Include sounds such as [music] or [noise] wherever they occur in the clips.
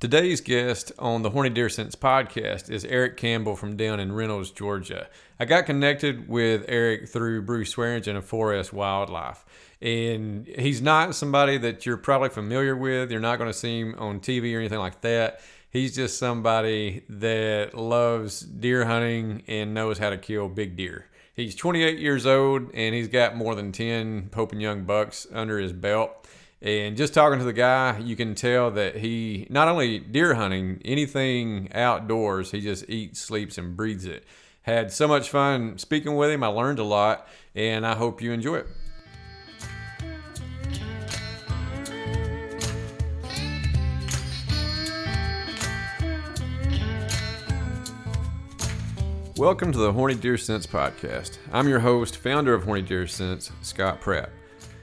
Today's guest on the Horny Deer Sense podcast is Eric Campbell from down in Reynolds, Georgia. I got connected with Eric through Bruce Swearingen of 4S Wildlife. And he's not somebody that you're probably familiar with. You're not going to see him on TV or anything like that. He's just somebody that loves deer hunting and knows how to kill big deer. He's 28 years old and he's got more than 10 Pope and Young bucks under his belt. And just talking to the guy, you can tell that he not only deer hunting, anything outdoors, he just eats, sleeps, and breathes it. Had so much fun speaking with him. I learned a lot, and I hope you enjoy it. Welcome to the Horny Deer Sense podcast. I'm your host, founder of Horny Deer Sense, Scott Pratt.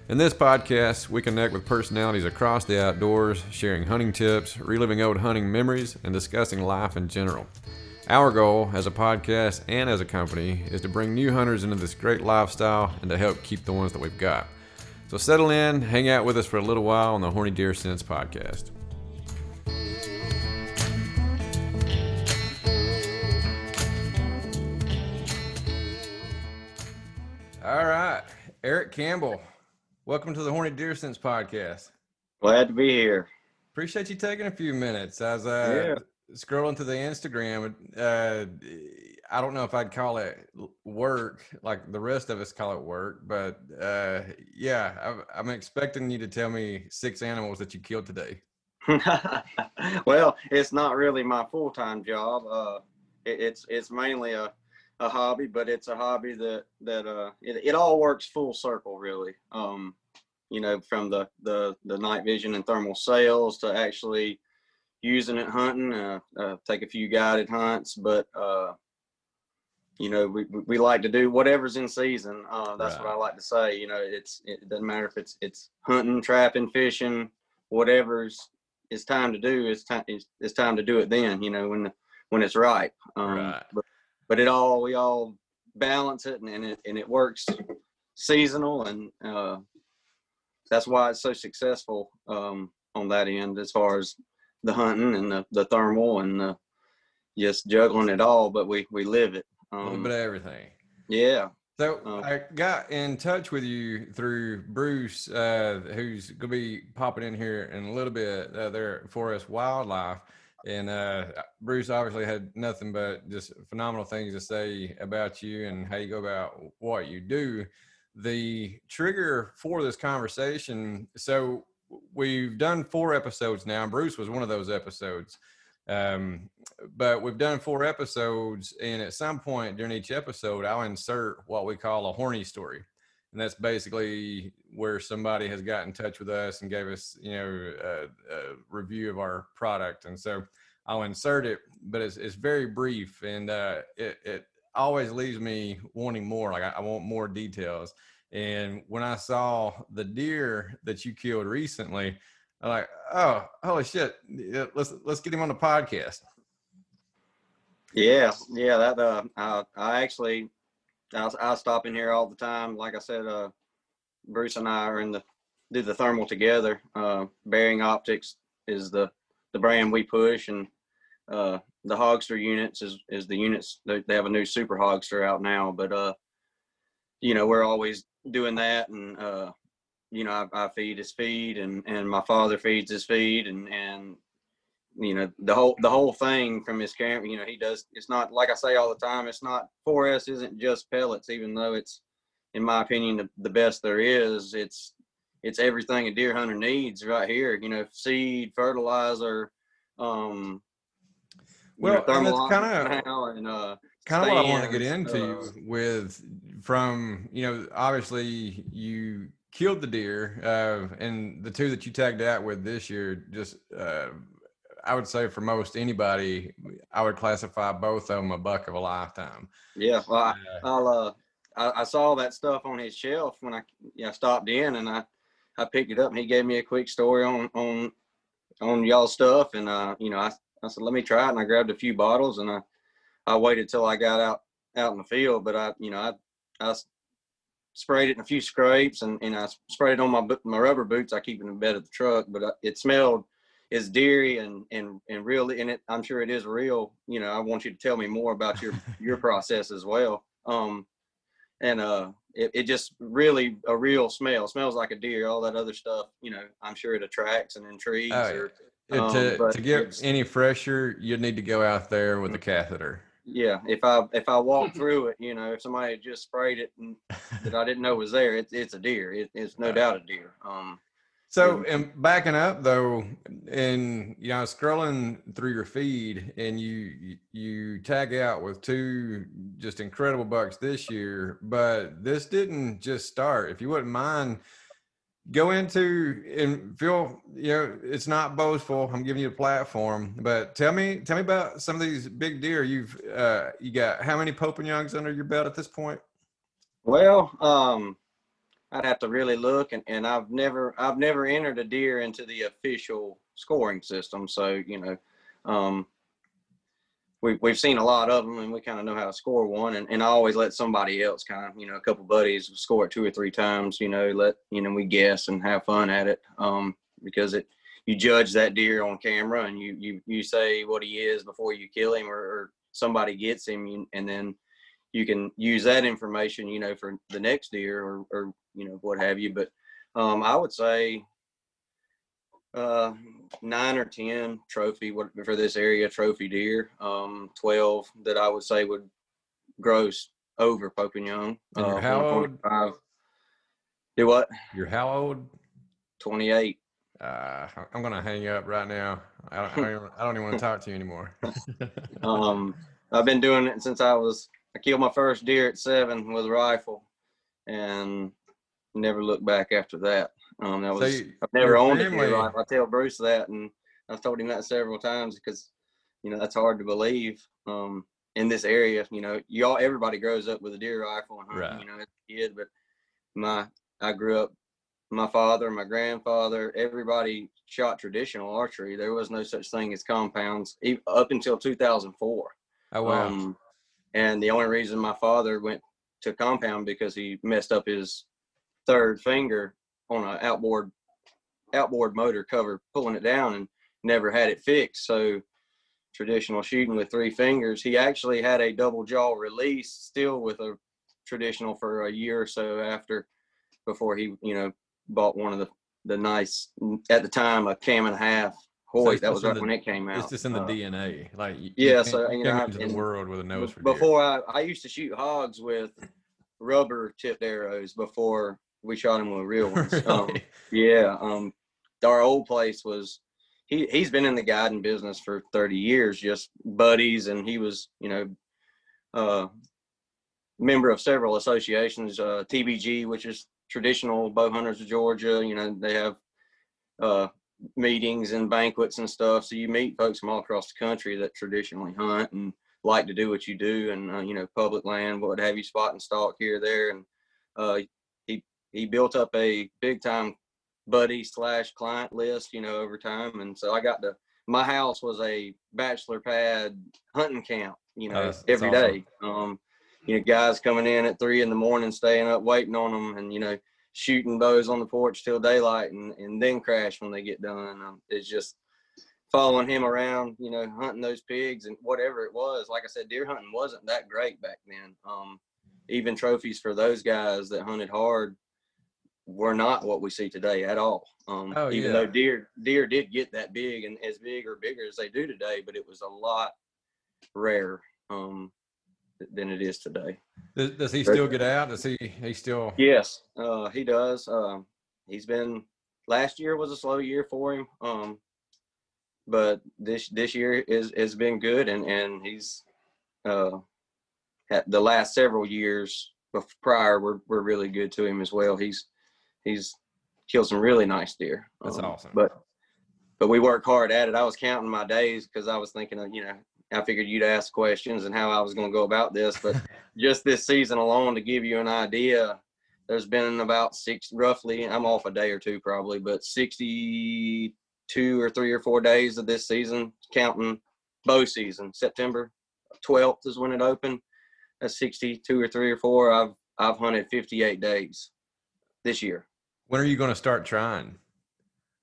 In this podcast, we connect with personalities across the outdoors, sharing hunting tips, reliving old hunting memories, and discussing life in general. Our goal as a podcast and as a company is to bring new hunters into this great lifestyle and to help keep the ones that we've got. So settle in, hang out with us for a little while on the Horny Deer Sense podcast. All right, Eric Campbell. Welcome to the Horny Deer Sense podcast. Glad to be here. Appreciate you taking a few minutes. As uh, yeah. scrolling to the Instagram, uh, I don't know if I'd call it work like the rest of us call it work, but uh, yeah, I, I'm expecting you to tell me six animals that you killed today. [laughs] well, it's not really my full time job. Uh, it, it's it's mainly a a hobby, but it's a hobby that that uh it, it all works full circle really. Um, you know, from the the the night vision and thermal sales to actually using it hunting. Uh, uh, take a few guided hunts, but uh, you know, we we like to do whatever's in season. Uh, that's right. what I like to say. You know, it's it doesn't matter if it's it's hunting, trapping, fishing, whatever's it's time to do. It's time it's, it's time to do it then. You know, when when it's ripe. Um, right. But but it all we all balance it and, and it and it works seasonal and uh, that's why it's so successful um, on that end as far as the hunting and the, the thermal and the just juggling it all but we we live it um, a little um, bit of everything yeah so uh, I got in touch with you through Bruce, uh, who's going to be popping in here in a little bit uh, there 4S wildlife. And uh, Bruce obviously had nothing but just phenomenal things to say about you and how you go about what you do. The trigger for this conversation so we've done four episodes now. And Bruce was one of those episodes. Um, but we've done four episodes, and at some point during each episode, I'll insert what we call a horny story and that's basically where somebody has got in touch with us and gave us you know a, a review of our product. And so i'll insert it but it's, it's very brief. And uh, it, it always leaves me wanting more. Like I, I want more details. And when i saw the deer that you killed recently i'm like oh holy shit. Let's let's get him on the podcast. Yeah. Yeah that uh i, I actually I, I stop in here all the time. Like I said, uh, Bruce and I are in the do the thermal together. Uh, Bering Optics is the the brand we push, and uh, the Hogster units is is the units. They, they have a new Super Hogster out now, but uh, you know we're always doing that, and uh, you know I, I feed his feed, and and my father feeds his feed, and and you know the whole the whole thing from his camp you know he does it's not like i say all the time it's not 4s isn't just pellets even though it's in my opinion the, the best there is it's it's everything a deer hunter needs right here you know seed fertilizer um well you know, kind of and uh kind of what i want to get into uh, with from you know obviously you killed the deer uh, and the two that you tagged out with this year just uh, I would say for most anybody, I would classify both of them a buck of a lifetime. Yeah, well, I, I'll uh, I, I, saw that stuff on his shelf when I you know, stopped in, and I I picked it up, and he gave me a quick story on on on y'all stuff, and uh, you know, I I said let me try it, and I grabbed a few bottles, and I I waited till I got out out in the field, but I you know I I sprayed it in a few scrapes, and and I sprayed it on my my rubber boots I keep in the bed of the truck, but uh, it smelled is deery and and and really and it I'm sure it is real. You know, I want you to tell me more about your [laughs] your process as well. Um, and uh, it, it just really a real smell. smells like a deer. All that other stuff, you know, I'm sure it attracts and intrigues. Oh, or, um, to to get any fresher, you'd need to go out there with a catheter. Yeah, if I if I walk through it, you know, if somebody just sprayed it and, that I didn't know was there, it, it's a deer. It, it's no doubt a deer. Um, so, and backing up though, and you know, scrolling through your feed, and you you tag out with two just incredible bucks this year, but this didn't just start. If you wouldn't mind, go into and feel you know it's not boastful. I'm giving you a platform, but tell me tell me about some of these big deer you've uh, you got. How many Pope and Youngs under your belt at this point? Well, um, I'd have to really look, and, and I've never I've never entered a deer into the official scoring system. So you know, um, we we've seen a lot of them, and we kind of know how to score one. And, and I always let somebody else kind of you know a couple buddies score it two or three times. You know, let you know we guess and have fun at it um, because it you judge that deer on camera and you you you say what he is before you kill him or, or somebody gets him, and then you can use that information, you know, for the next deer or, or you know, what have you. But um, I would say uh, nine or 10 trophy for this area, trophy deer, um, 12 that I would say would gross over Pope and Young. And uh, how old? Do what? You're how old? 28. Uh, I'm gonna hang up right now. I don't, I don't, even, I don't even want to talk to you anymore. [laughs] um, I've been doing it since I was I killed my first deer at seven with a rifle, and never looked back after that. Um, that was so you, I've never owned family, a deer rifle. I tell Bruce that, and I've told him that several times because you know that's hard to believe. Um, in this area, you know, y'all everybody grows up with a deer rifle and hunting, right. you know, as a kid. But my I grew up my father, my grandfather, everybody shot traditional archery. There was no such thing as compounds up until 2004. Oh wow! Um, and the only reason my father went to compound because he messed up his third finger on an outboard outboard motor cover pulling it down and never had it fixed. So traditional shooting with three fingers. He actually had a double jaw release still with a traditional for a year or so after before he, you know, bought one of the the nice at the time a cam and a half Hoyt. So that was right the, when it came out. It's just in the uh, DNA. Like yeah, so you know, into the world with a nose for before I, I used to shoot hogs with rubber tipped arrows before we shot them with [laughs] real ones. really? um, yeah, um, our old place was he he's been in the guiding business for 30 years, just buddies, and he was you know uh, member of several associations, uh, TBG, which is traditional bow hunters of Georgia. You know they have uh, meetings and banquets and stuff. So you meet folks from all across the country that traditionally hunt and like to do what you do, and uh, you know, public land, what have you, spot and stalk here, there, and uh, he he built up a big time buddy slash client list, you know, over time, and so I got to. My house was a bachelor pad hunting camp, you know, that's, every awesome. day. Um, you know, guys coming in at three in the morning, staying up, waiting on them, and you know, shooting bows on the porch till daylight and, and then crash when they get done. Um, it's just following him around, you know, hunting those pigs and whatever it was. Like I said, deer hunting wasn't that great back then. Um, even trophies for those guys that hunted hard were not what we see today at all. Um, oh, even yeah. though deer deer did get that big and as big or bigger as they do today, but it was a lot rare. Um, than it is today. Does, does he still get out? Does he he still? Yes, uh, he does. Um, he's been last year was a slow year for him, um, but this this year is has been good, and and he's uh, had the last several years prior were were really good to him as well. He's he's killed some really nice deer. That's um, awesome. But but we work hard at it. I was counting my days because I was thinking of you know I figured you'd ask questions and how I was going to go about this. But [laughs] just this season alone, to give you an idea, there's been about six, roughly, I'm off a day or two probably, but 62 or three or four days of this season, counting bow season. September 12th is when it opened. That's 62 or three or four. I've I've hunted 58 days this year. When are you going to start trying?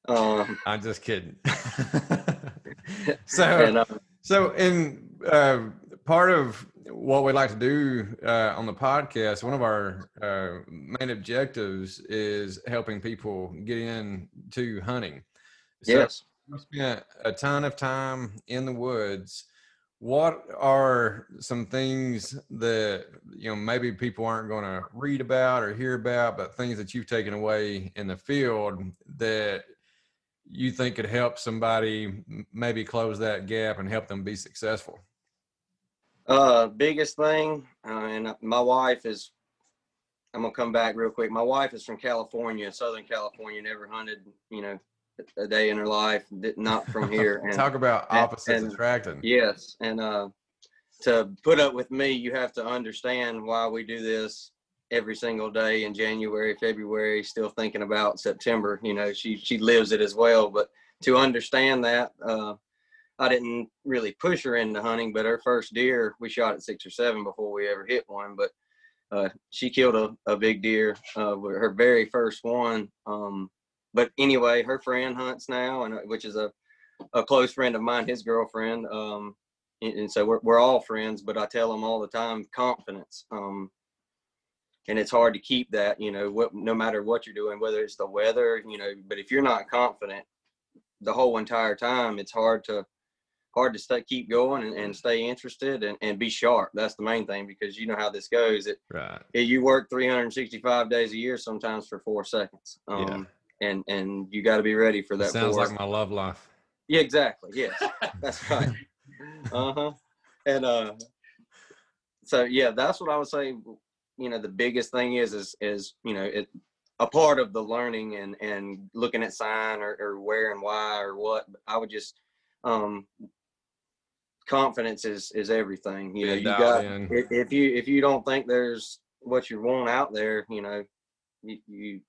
Um, I'm just kidding. [laughs] [laughs] so, and, uh, so in uh, part of what we like to do uh, on the podcast, one of our uh, main objectives is helping people get into hunting. So yes. you spent a ton of time in the woods. What are some things that you know maybe people aren't going to read about or hear about, but things that you've taken away in the field that you think could help somebody maybe close that gap and help them be successful? Uh, biggest thing, uh, and my wife is. I'm gonna come back real quick. My wife is from California, Southern California. Never hunted, you know, a day in her life. Not from [laughs] here. And Talk about opposites and- attracting. yes, and uh, to put up with me, you have to understand why we do this every single day in January, February. Still thinking about September. You know, she she lives it as well. But to understand that, uh, I didn't really push her into hunting, but her first deer, we shot at six or seven before we ever hit one. But uh, she killed a, a big deer, uh, her very first one. Um, but anyway, her friend hunts now, and uh, which is a, a close friend of mine, his girlfriend. Um, and, and so we're, we're all friends, but I tell them all the time, confidence. Um, and it's hard to keep that, you know, what, no matter what you're doing, whether it's the weather, you know, but if you're not confident the whole entire time, it's hard to, hard to stay, keep going and, and stay interested and, and be sharp. That's the main thing because you know how this goes. It, Right. it you work 365 days a year, sometimes for four seconds. Um, Yeah. and, and you got to be ready for that. Sounds four. like my love life. yeah, exactly. Yes, that's [laughs] right. Uh huh. And, uh, so yeah, that's what I would say. You know, the biggest thing is, is, is, you know, it, a part of the learning and, and looking at sign or, or where and why or what, I would just, um, confidence is, is everything. You know, you got, in. if, if you, if you don't think there's what you want out there, you know, you, you,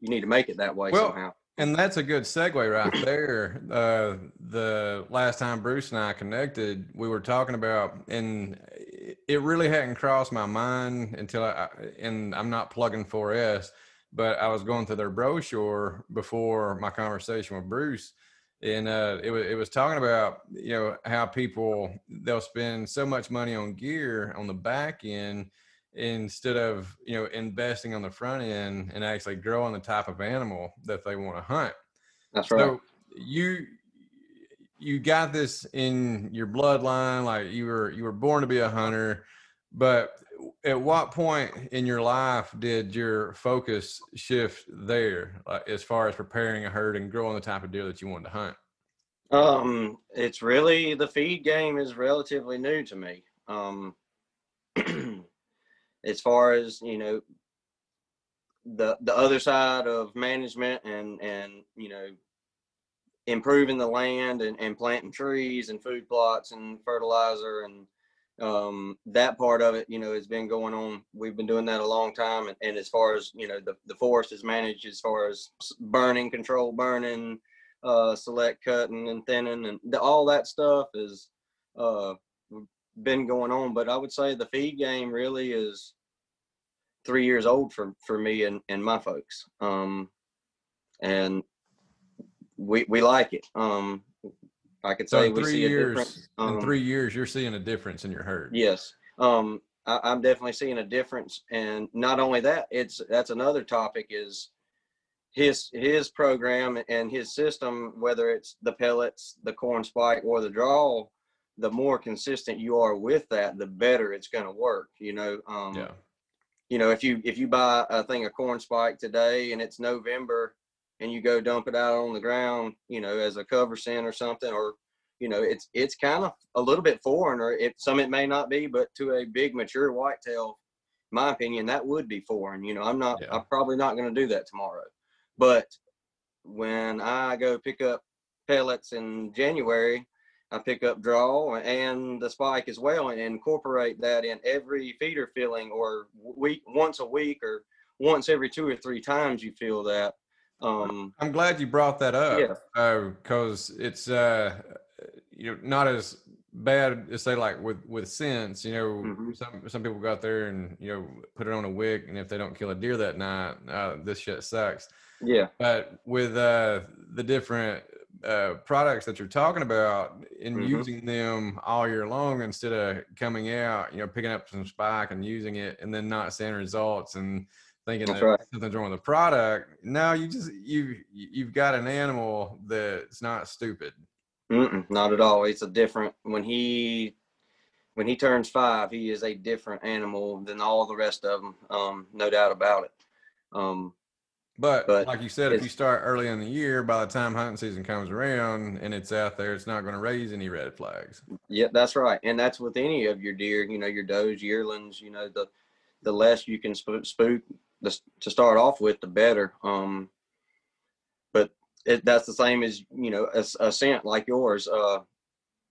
you need to make it that way Well, somehow. And that's a good segue right there. Uh, the last time Bruce and I connected, we were talking about, and it really hadn't crossed my mind until I, and I'm not plugging 4S, but I was going through their brochure before my conversation with Bruce. And uh, it was it was talking about you know how people they'll spend so much money on gear on the back end instead of you know investing on the front end and actually growing the type of animal that they want to hunt. That's right. So you you got this in your bloodline, like you were you were born to be a hunter, but at what point in your life did your focus shift there, like as far as preparing a herd and growing the type of deer that you wanted to hunt? Um, it's really the feed game is relatively new to me. Um, [clears throat] as far as you know, the the other side of management and and you know, improving the land and, and planting trees and food plots and fertilizer and um, that part of it, you know, has been going on. We've been doing that a long time. And, and as far as you know, the the forest is managed as far as burning, control burning uh, select cutting and thinning and the, all that stuff is uh, been going on. But I would say the feed game really is three years old for, for me and, and my folks. Um, and we, we like it. Um, I could So say we three see a years, difference. in Um, three years, you're seeing a difference in your herd. Yes. Um, I, I'm definitely seeing a difference. And not only that, it's that's another topic is his his program and his system, whether it's the pellets, the corn spike, or the draw, the more consistent you are with that, the better it's gonna work. You know, um Yeah. you know, if you if you buy a thing of corn spike today and it's November and you go dump it out on the ground, you know, as a cover scent or something, or you know, it's it's kind of a little bit foreign, or it some it may not be, but to a big mature whitetail, my opinion, that would be foreign. You know, I'm not, Yeah. I'm probably not going to do that tomorrow, but when I go pick up pellets in January, I pick up draw and the spike as well, and incorporate that in every feeder filling or week once a week or once every two or three times you feel that. Um, I'm glad you brought that up because it's uh, you know not as bad as say like with with sense. You know, Mhm. some some people go out there and you know put it on a wick, and if they don't kill a deer that night, uh, this shit sucks. Yeah. But with uh, the different uh, products that you're talking about and Mhm. using them all year long instead of coming out, you know, picking up some spike and using it and then not seeing results and thinking That's that right. something's wrong with the product. No, you just you you've got an animal that's not stupid. Mm-mm, not at all. It's a different when he when he turns five, he is a different animal than all the rest of them. Um, no doubt about it. Um, But, But like you said, if you start early in the year, by the time hunting season comes around and it's out there, it's not going to raise any red flags. yeah, that's right, and that's with any of your deer. You know, your does, yearlings. You know, the the less you can spook, spook the, to start off with, the better. Um, but it, that's the same as you know a, a scent like yours. Uh,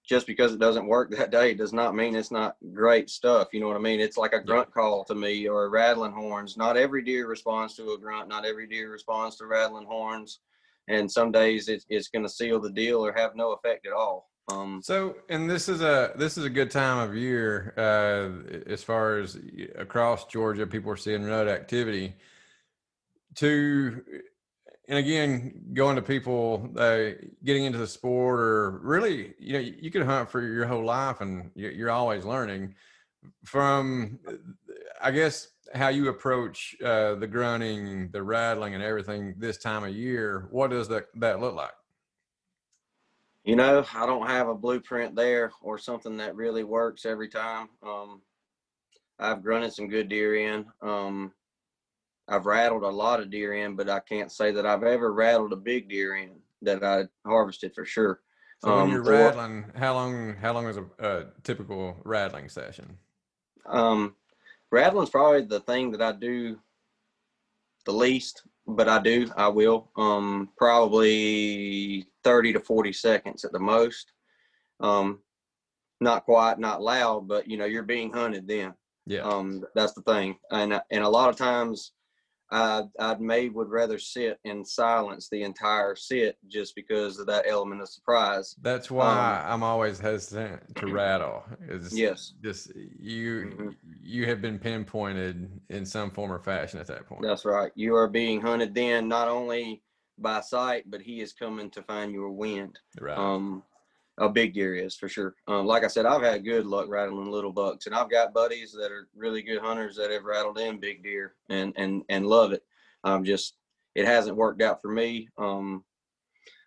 just because it doesn't work that day does not mean it's not great stuff. You know what I mean? It's like a grunt call to me or a rattling horns. Not every deer responds to a grunt. Not every deer responds to rattling horns. And some days it's, it's going to seal the deal or have no effect at all. Um, So, and this is a this is a good time of year uh, as far as across Georgia, people are seeing rut activity. To and again, going to people uh, getting into the sport, or really, you know, you could hunt for your whole life, and you- you're always learning. From, I guess, how you approach uh, the grunting, the rattling, and everything this time of year. What does that that look like? You know, I don't have a blueprint there or something that really works every time. Um, I've grunted some good deer in. Um, I've rattled a lot of deer in, but I can't say that I've ever rattled a big deer in that I harvested for sure. So when Um, you're or- rattling, how long how long is a, a typical rattling session? Um, rattling's probably the thing that I do the least, but I do, I will. Um, probably 30 to 40 seconds at the most. Um, not quiet, not loud, but you know, you're being hunted then. Yeah. Um, that's the thing. And, and a lot of times I, I may would rather sit in silence the entire sit just because of that element of surprise. That's why I'm always hesitant to [clears throat] rattle. Is Yes. just you Mhm. you have been pinpointed in some form or fashion at that point. That's right. You are being hunted then not only by sight, but he is coming to find your wind. Right. Um, a big deer is for sure. Um, like I said, I've had good luck rattling little bucks, and I've got buddies that are really good hunters that have rattled in big deer and and and love it. I'm just it hasn't worked out for me. Um,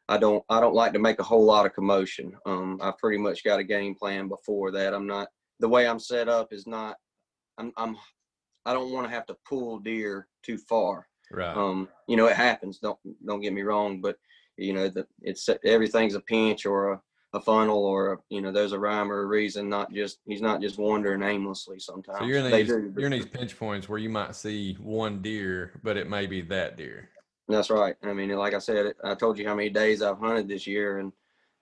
I don't I don't like to make a whole lot of commotion. Um, I've pretty much got a game plan before that. I'm not the way I'm set up is not. I'm I'm I don't want to have to pull deer too far. Right. Um, you know, it happens. Don't don't get me wrong, but you know that it's everything's a pinch or a, a funnel or a, you know there's a rhyme or a reason. Not just he's not just wandering aimlessly. Sometimes so you're in these do, you're in these pinch points where you might see one deer, but it may be that deer. That's right. I mean, like I said, I told you how many days I've hunted this year, and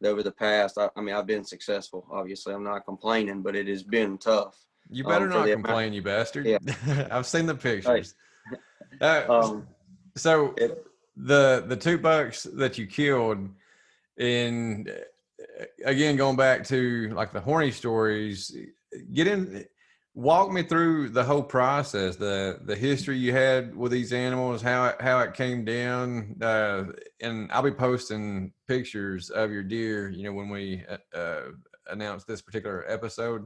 over the past, I, I mean, I've been successful. Obviously, I'm not complaining, but it has been tough. You better Um, not the amount- complain, you bastard. Yeah. [laughs] I've seen the pictures. Uh, Um, so it, the the two bucks that you killed and uh, again going back to like the horny stories get in walk me through the whole process the the history you had with these animals how it how it came down uh and i'll be posting pictures of your deer you know when we uh, uh announce this particular episode.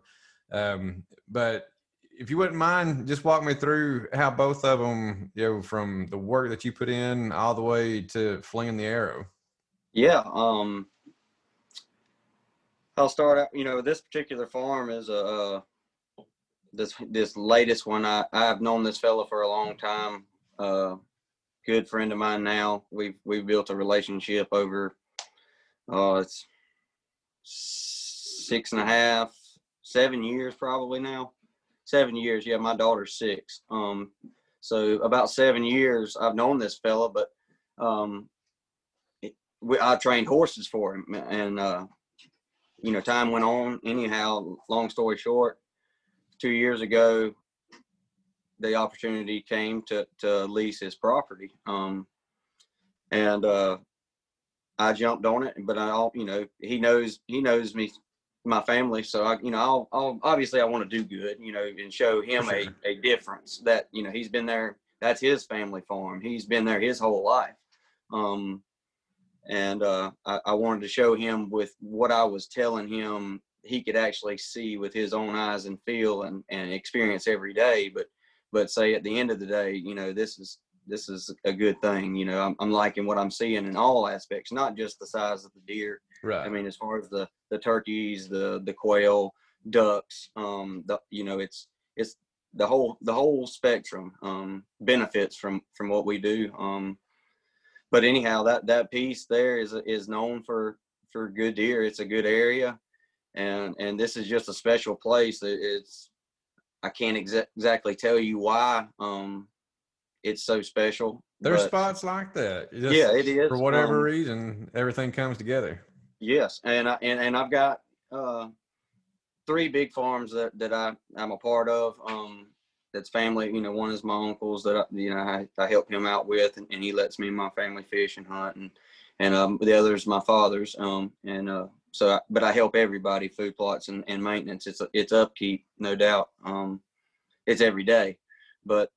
Um but if you wouldn't mind, just walk me through how both of them, you know, from the work that you put in all the way to flinging the arrow. yeah. Um, I'll start out. You know, this particular farm is a uh, this this latest one. I I've known this fella for a long time. Uh, good friend of mine now. We've we've built a relationship over. Uh, it's six and a half, seven years probably now. Seven years. Yeah, my daughter's six. Um, so about seven years I've known this fella, but um, it, we, I trained horses for him, and uh, you know, time went on. Anyhow, long story short, two years ago, the opportunity came to to lease his property, um, and uh, I jumped on it. But I, you know, he knows he knows me, my family, so I, you know, I'll, I'll obviously I want to do good, you know, and show him For a a difference that you know he's been there. That's his family farm. He's been there his whole life. Um, and uh, I, I wanted to show him with what I was telling him he could actually see with his own eyes and feel and, and experience every day. But but say at the end of the day, you know, this is this is a good thing. You know, I'm, I'm liking what I'm seeing in all aspects, not just the size of the deer. Right. I mean, as far as the the turkeys, the the quail, ducks, um, the you know, it's it's the whole the whole spectrum um, benefits from from what we do. Um, but anyhow, that that piece there is is known for for good deer. It's a good area, and and this is just a special place. It, it's I can't exa- exactly tell you why um, it's so special. There's but spots like that. Just yeah, it is For whatever um, reason, everything comes together. Yes, and I and, and I've got uh, three big farms that that I I'm a part of. Um, that's family. You know, one is my uncle's that I, you know I, I help him out with, and, and he lets me and my family fish and hunt, and and um, the other is my father's. Um, and uh, so, I, but I help everybody food plots and, and maintenance. It's it's upkeep, no doubt. Um, it's every day, but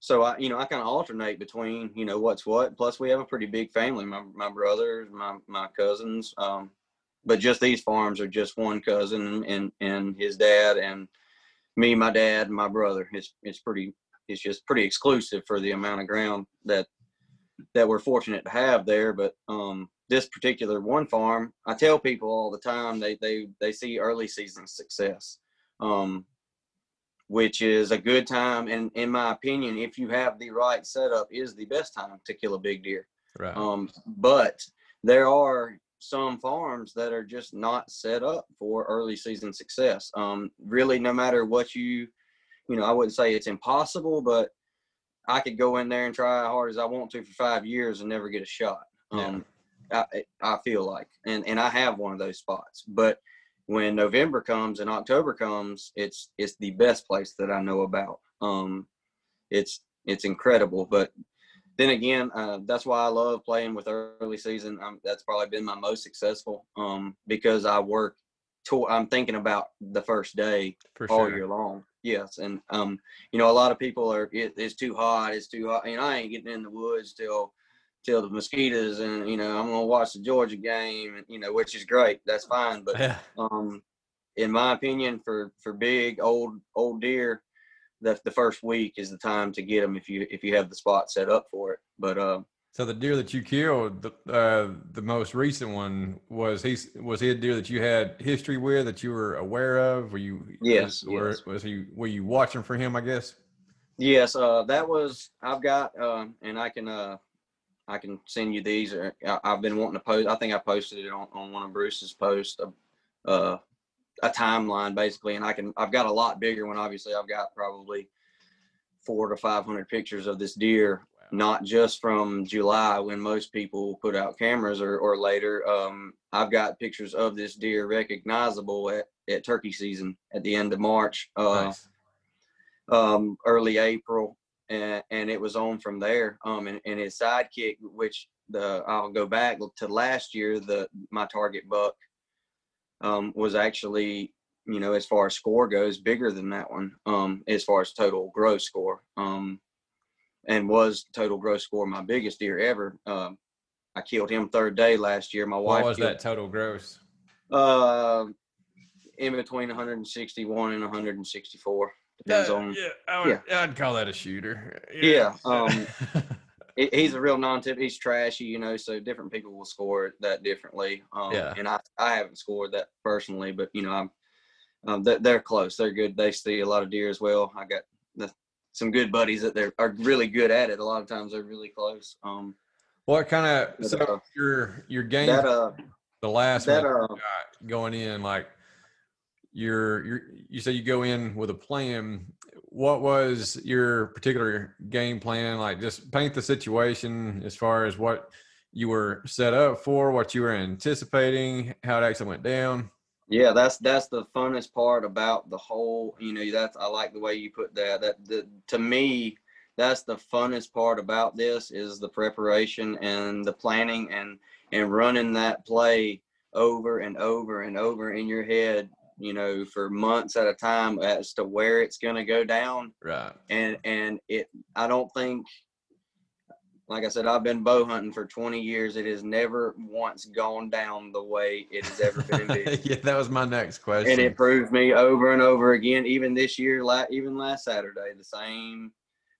so I, you know, I kind of alternate between, you know, what's what. Plus, we have a pretty big family. My my brothers, my my cousins. Um, but just these farms are just one cousin and and his dad and me, my dad, and my brother. It's it's pretty. It's just pretty exclusive for the amount of ground that that we're fortunate to have there. But um, this particular one farm, I tell people all the time they they they see early season success. Um, which is a good time. And in my opinion, if you have the right setup, is the best time to kill a big deer. Right. Um, but there are some farms that are just not set up for early season success. Um, really, no matter what you, you know, I wouldn't say it's impossible, but I could go in there and try as hard as I want to for five years and never get a shot. Um, I, I feel like, and and I have one of those spots, but when November comes and October comes, it's it's the best place that I know about. Um, it's it's incredible, but then again, uh, that's why I love playing with early season. Um, that's probably been my most successful um, because I work. To, I'm thinking about the first day For all sure. year long. Yes, and um, you know, a lot of people are. It, it's too hot. It's too hot. You know, I ain't getting in the woods till till the mosquitoes, and you know, I'm gonna watch the Georgia game, and you know, which is great. That's fine, but Yeah. um, in my opinion, for for big old old deer, the the first week is the time to get them if you if you have the spot set up for it. But uh, So the deer that you killed, the uh, the most recent one was he was he a deer that you had history with that you were aware of? Were you Yes, Was, were- yes. was he were you watching for him? I guess. yes, uh, that was I've got, uh, and I can uh, I can send you these. Or I, I've been wanting to post. I think I posted it on, on one of Bruce's posts. Uh, uh, a timeline basically, and I can. I've got a lot bigger one. Obviously, I've got probably four to five hundred pictures of this deer not just from July when most people put out cameras or, or later. Um, I've got pictures of this deer recognizable at, at turkey season at the end of March, uh, Nice. um, early April, and, and it was on from there. Um, and, and his sidekick, which the I'll go back to last year, the my target buck um, was actually you know as far as score goes bigger than that one um, as far as total gross score. Um, and was total gross score my biggest deer ever. Um, I killed him third day last year. My wife What was killed, that total gross? Uh, in between 161 and 164. Depends on. yeah, I would, I'd call that a shooter. Yeah, um, [laughs] he- He's a real non-tip. He's trashy, you know. So different people will score it that differently. Um, Yeah. And I, I haven't scored that personally, but you know, I'm. Um, they're, they're close. They're good. They see a lot of deer as well. I got the, some good buddies that they're are really good at it. A lot of times they're really close. Um, what kind of so uh, your your game that uh, the last that uh, got going in like you're you're you say you go in with a plan what was your particular game plan like just paint the situation as far as what you were set up for what you were anticipating how it actually went down Yeah, that's that's the funnest part about the whole. You know, that's I like the way you put that. That the to me, that's the funnest part about this is the preparation and the planning and and running that play over and over and over in your head. You know, for months at a time as to where it's going to go down right and and it i don't think like I said, I've been bow hunting for 20 years. It has never once gone down the way it has ever been. [laughs] yeah, that was my next question. And it proved me over and over again. Even this year, like even last Saturday, the same,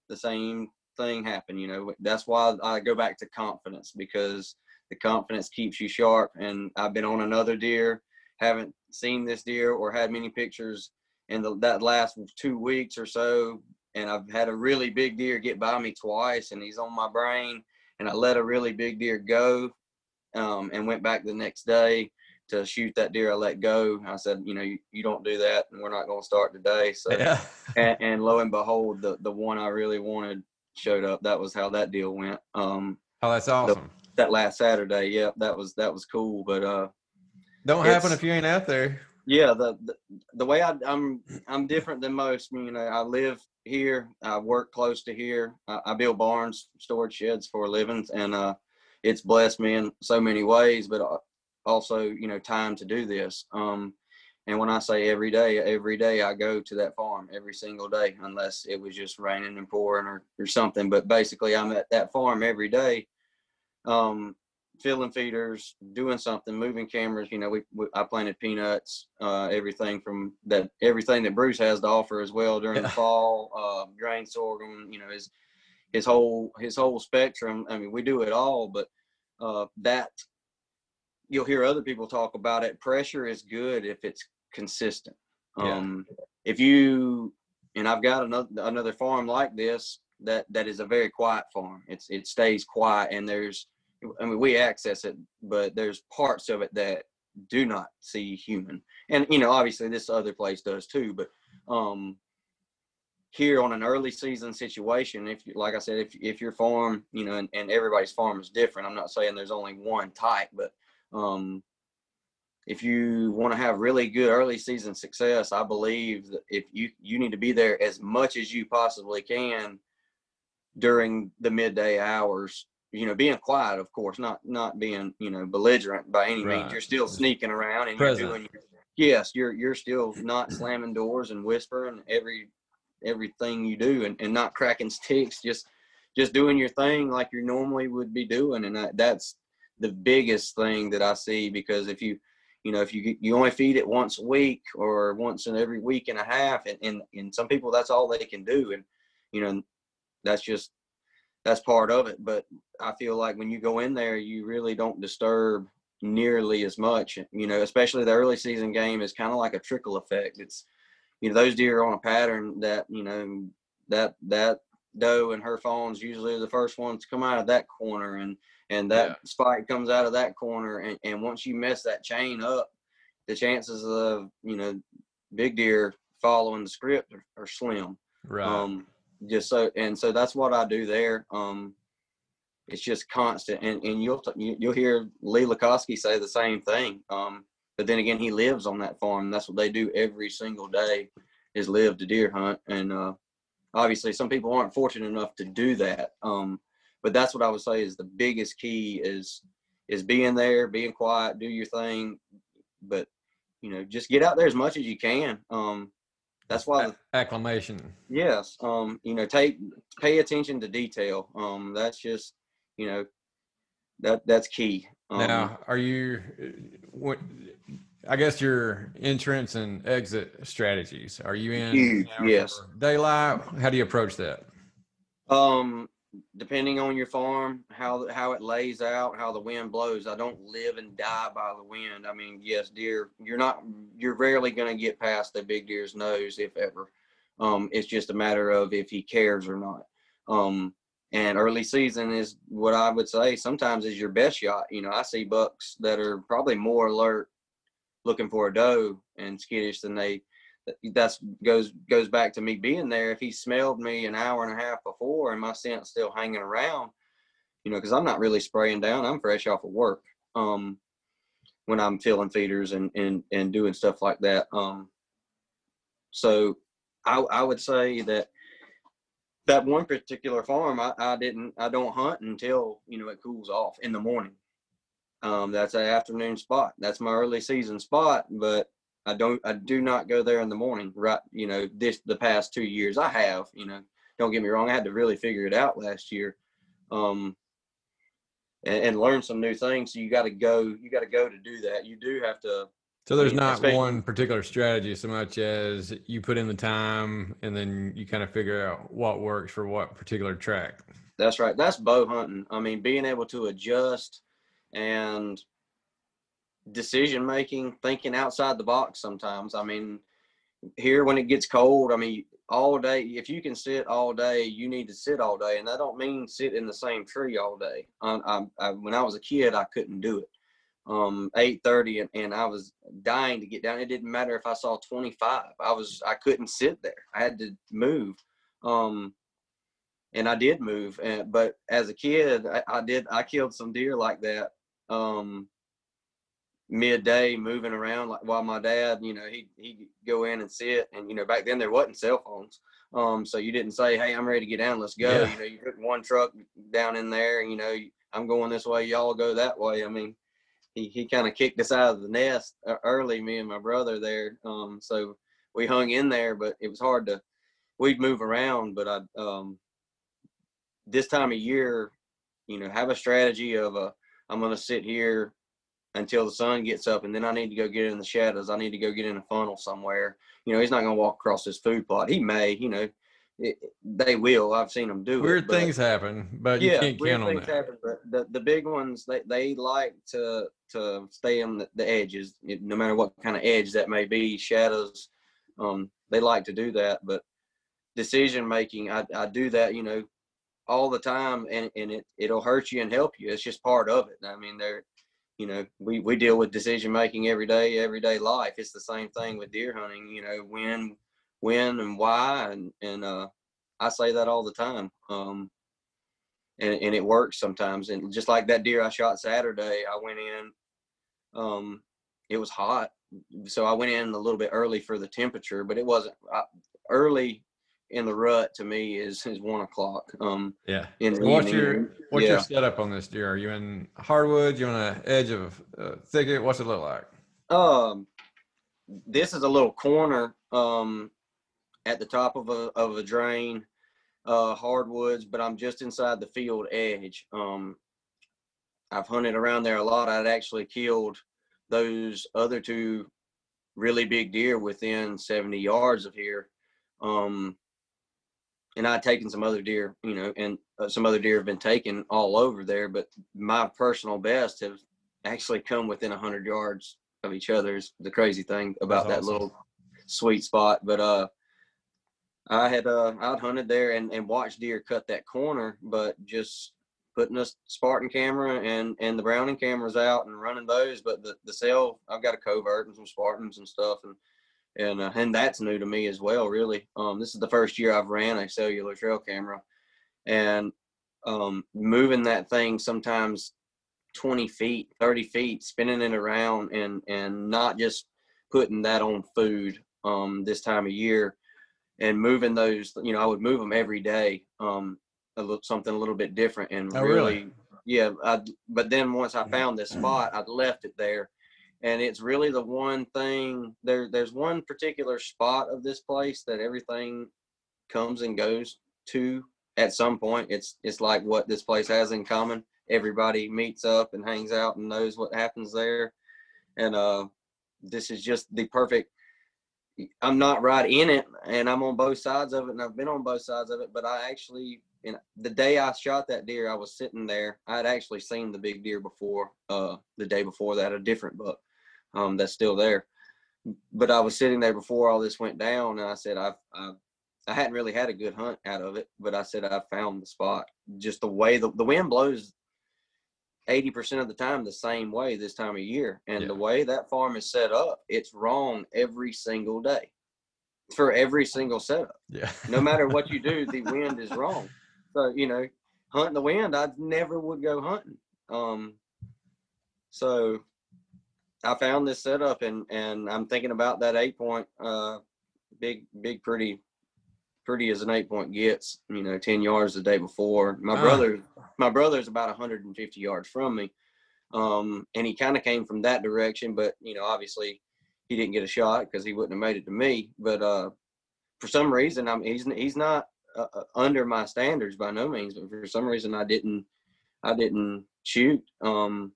the same thing happened. You know, that's why I go back to confidence because the confidence keeps you sharp. And I've been on another deer, haven't seen this deer or had many pictures in the, that last two weeks or so and I've had a really big deer get by me twice, and he's on my brain. And I let a really big deer go, um, and went back the next day to shoot that deer I let go. I said, you know, you, you don't do that, and we're not going to start today. So, [laughs] yeah. and, and, lo and behold, the the one I really wanted showed up. That was how that deal went. Um, oh, that's awesome. The, that last Saturday, yeah, that was that was cool. But uh, don't happen if you ain't out there. Yeah, the the, the way I, I'm I'm different than most. You know, I live here. I work close to here. I, I build barns, storage sheds for a living, and uh, it's blessed me in so many ways. But uh, also, you know, time to do this. Um, and when I say every day, every day I go to that farm every single day, unless it was just raining and pouring or, or something. But basically, I'm at that farm every day. Um, filling feeders, doing something, moving cameras. You know, we, we I planted peanuts, uh, everything from that, everything that Bruce has to offer as well during yeah. the fall. Uh, grain sorghum, you know, his his whole his whole spectrum. I mean, we do it all, but uh, that you'll hear other people talk about it. Pressure is good if it's consistent. Um. If you and I've got another another farm like this that that is a very quiet farm. It's it stays quiet and there's I mean, we access it, but there's parts of it that do not see human. And, you know, obviously this other place does too, but, um, here on an early season situation, if you, like I said, if, if your farm, you know, and, and everybody's farm is different, I'm not saying there's only one type, but, um, if you want to have really good early season success, I believe that if you, you need to be there as much as you possibly can during the midday hours you know, being quiet, of course, not not being you know belligerent by any right. means. You're still sneaking around and Present. you're doing. Your, yes, you're you're still not slamming doors and whispering every everything you do and, and not cracking sticks. Just just doing your thing like you normally would be doing, and that, that's the biggest thing that I see because if you you know if you you only feed it once a week or once in every week and a half and, and and some people that's all they can do and you know that's just that's part of it. But I feel like when you go in there, you really don't disturb nearly as much. You know, especially the early season game is kind of like a trickle effect. It's you know those deer are on a pattern that you know that that doe and her fawns usually are the first ones to come out of that corner and and that yeah. spike comes out of that corner and, and once you mess that chain up the chances of you know big deer following the script are, are slim right um just so and so that's what I do there. Um, it's just constant, and and you'll you'll hear Lee Lakosky say the same thing. Um, but then again, he lives on that farm. That's what they do every single day, is live to deer hunt. And uh, obviously, some people aren't fortunate enough to do that. Um, but that's what I would say is the biggest key is is being there, being quiet, do your thing, but you know, just get out there as much as you can. Um, that's why the, acclamation. Yes. Um, you know, take pay attention to detail. Um, that's just, you know, that that's key. Um, now, are you what I guess your entrance and exit strategies. Are you in huge, yes. daylight? How do you approach that? Um, depending on your farm, how how it lays out, how the wind blows. I don't live and die by the wind. I mean, yes, deer, you're not, you're rarely going to get past the big deer's nose, if ever. Um, it's just a matter of if he cares or not. Um, and early season is what I would say sometimes is your best shot. You know, I see bucks that are probably more alert looking for a doe and skittish than they that's goes goes back to me being there. If he smelled me an hour and a half before and my scent's still hanging around, you know, because I'm not really spraying down. I'm fresh off of work. Um, when I'm filling feeders and and and doing stuff like that. Um, so I I would say that that one particular farm I, I didn't I don't hunt until you know it cools off in the morning. Um, that's an afternoon spot. That's my early season spot, but I don't I do not go there in the morning. Right, you know, this the past two years I have. You know, don't get me wrong, I had to really figure it out last year. Um, and, and learn some new things. So you got to go. You got to go to do that. You do have to. So there's not one particular strategy so much as you put in the time and then you kind of figure out what works for what particular track. That's right. That's bow hunting. I mean, being able to adjust and decision making, thinking outside the box sometimes. I mean, here when it gets cold, I mean, all day, if you can sit all day, you need to sit all day. And I don't mean sit in the same tree all day. Um, I, I, when I was a kid, I couldn't do it. Um, 8.30 and, and I was dying to get down. It didn't matter if I saw 25. I was, I couldn't sit there. I had to move. Um, and I did move. And, but as a kid, I, I did, I killed some deer like that. Um, midday moving around like while my dad you know he he go in and sit and you know back then there wasn't cell phones. Um so you didn't say hey i'm ready to get down let's go. Yeah. you know you put one truck down in there you know i'm going this way y'all go that way. I mean he, he kind of kicked us out of the nest uh, early me and my brother there. Um so we hung in there but it was hard to we'd move around but i um this time of year you know have a strategy of a i'm going to sit here until the sun gets up and then I need to go get in the shadows. I need to go get in a funnel somewhere. You know, he's not going to walk across this food plot. He may, you know, it, they will. I've seen them do it. Weird but- things happen, but you yeah, can't count on things that. happen. But the, the big ones, they, they like to to stay on the, the edges, no matter what kind of edge that may be, shadows. Um, they like to do that. But decision making, I, I do that, you know, all the time, and, and it it'll hurt you and help you. It's just part of it. I mean, they're you know, we, we deal with decision making every day, everyday life. It's the same thing with deer hunting, you know, when, when and why. And, and, uh, I say that all the time. Um, and, and it works sometimes. And just like that deer I shot Saturday, I went in, um, it was hot. So I went in a little bit early for the temperature, but it wasn't I, early in the rut to me is, is one o'clock. Um, Yeah. in the What's your what's yeah. your setup on this deer? Are you in hardwood? You on the edge of a thicket? What's it look like? Um, this is a little corner um, at the top of a of a drain, uh, hardwoods, but I'm just inside the field edge. Um, I've hunted around there a lot. I'd actually killed those other two really big deer within 70 yards of here. Um, and I'd taken some other deer, you know, and uh, some other deer have been taken all over there, but my personal best have actually come within 100 yards of each other is the crazy thing about That's that awesome. little sweet spot. But uh I had uh I'd hunted there and, and watched deer cut that corner, but just putting a Spartan camera and and the Browning cameras out and running those. But the the cell I've got a covert and some Spartans and stuff and and uh, and that's new to me as well. Really, um, this is the first year I've ran a cellular trail camera, and um, moving that thing sometimes 20 feet 30 feet spinning it around and and not just putting that on food um this time of year and moving those you know i would move them every day um a little something a little bit different and Oh, really, really? yeah I, but then once i found this spot i left it there and it's really the one thing there there's one particular spot of this place that everything comes and goes to at some point. It's it's like what this place has in common. Everybody meets up and hangs out and knows what happens there. And uh this is just the perfect i'm not right in it and i'm on both sides of it and i've been on both sides of it but i actually know, the day i shot that deer i was sitting there. I had actually seen the big deer before uh the day before that a different buck um that's still there but i was sitting there before all this went down and i said i've, I've I hadn't really had a good hunt out of it, but I said I found the spot. Just the way the, the wind blows 80% of the time the same way this time of year. And the way that farm is set up, it's wrong every single day for every single setup. Yeah. No matter what you do, the [laughs] wind is wrong. So, you know, hunting the wind, I never would go hunting. Um, so I found this setup and, and I'm thinking about that eight point, uh, big, big, pretty, pretty as an eight point gets, you know, 10 yards the day before. My Ah. brother, my brother's about 150 yards from me. Um, and he kind of came from that direction, but you know, obviously he didn't get a shot because he wouldn't have made it to me. But, uh, for some reason, I'm, he's, he's not uh, uh, under my standards by no means, but for some reason I didn't, I didn't shoot. Um,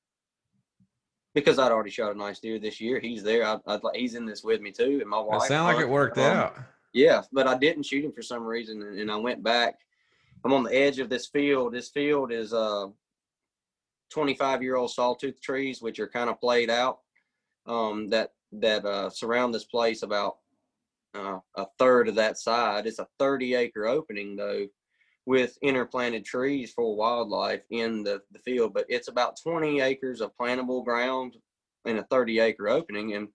because I'd already shot a nice deer this year. He's there. I, I'd like he's in this with me too, and my wife. It sounded like it worked um, out. Yeah, but I didn't shoot him for some reason, and, and I went back. I'm on the edge of this field. This field is uh 25 year old sawtooth trees, which are kind of played out. Um, that that uh, surround this place about uh, a third of that side. It's a 30 acre opening though, with interplanted trees for wildlife in the, the field, but it's about 20 acres of plantable ground in a 30 acre opening. And,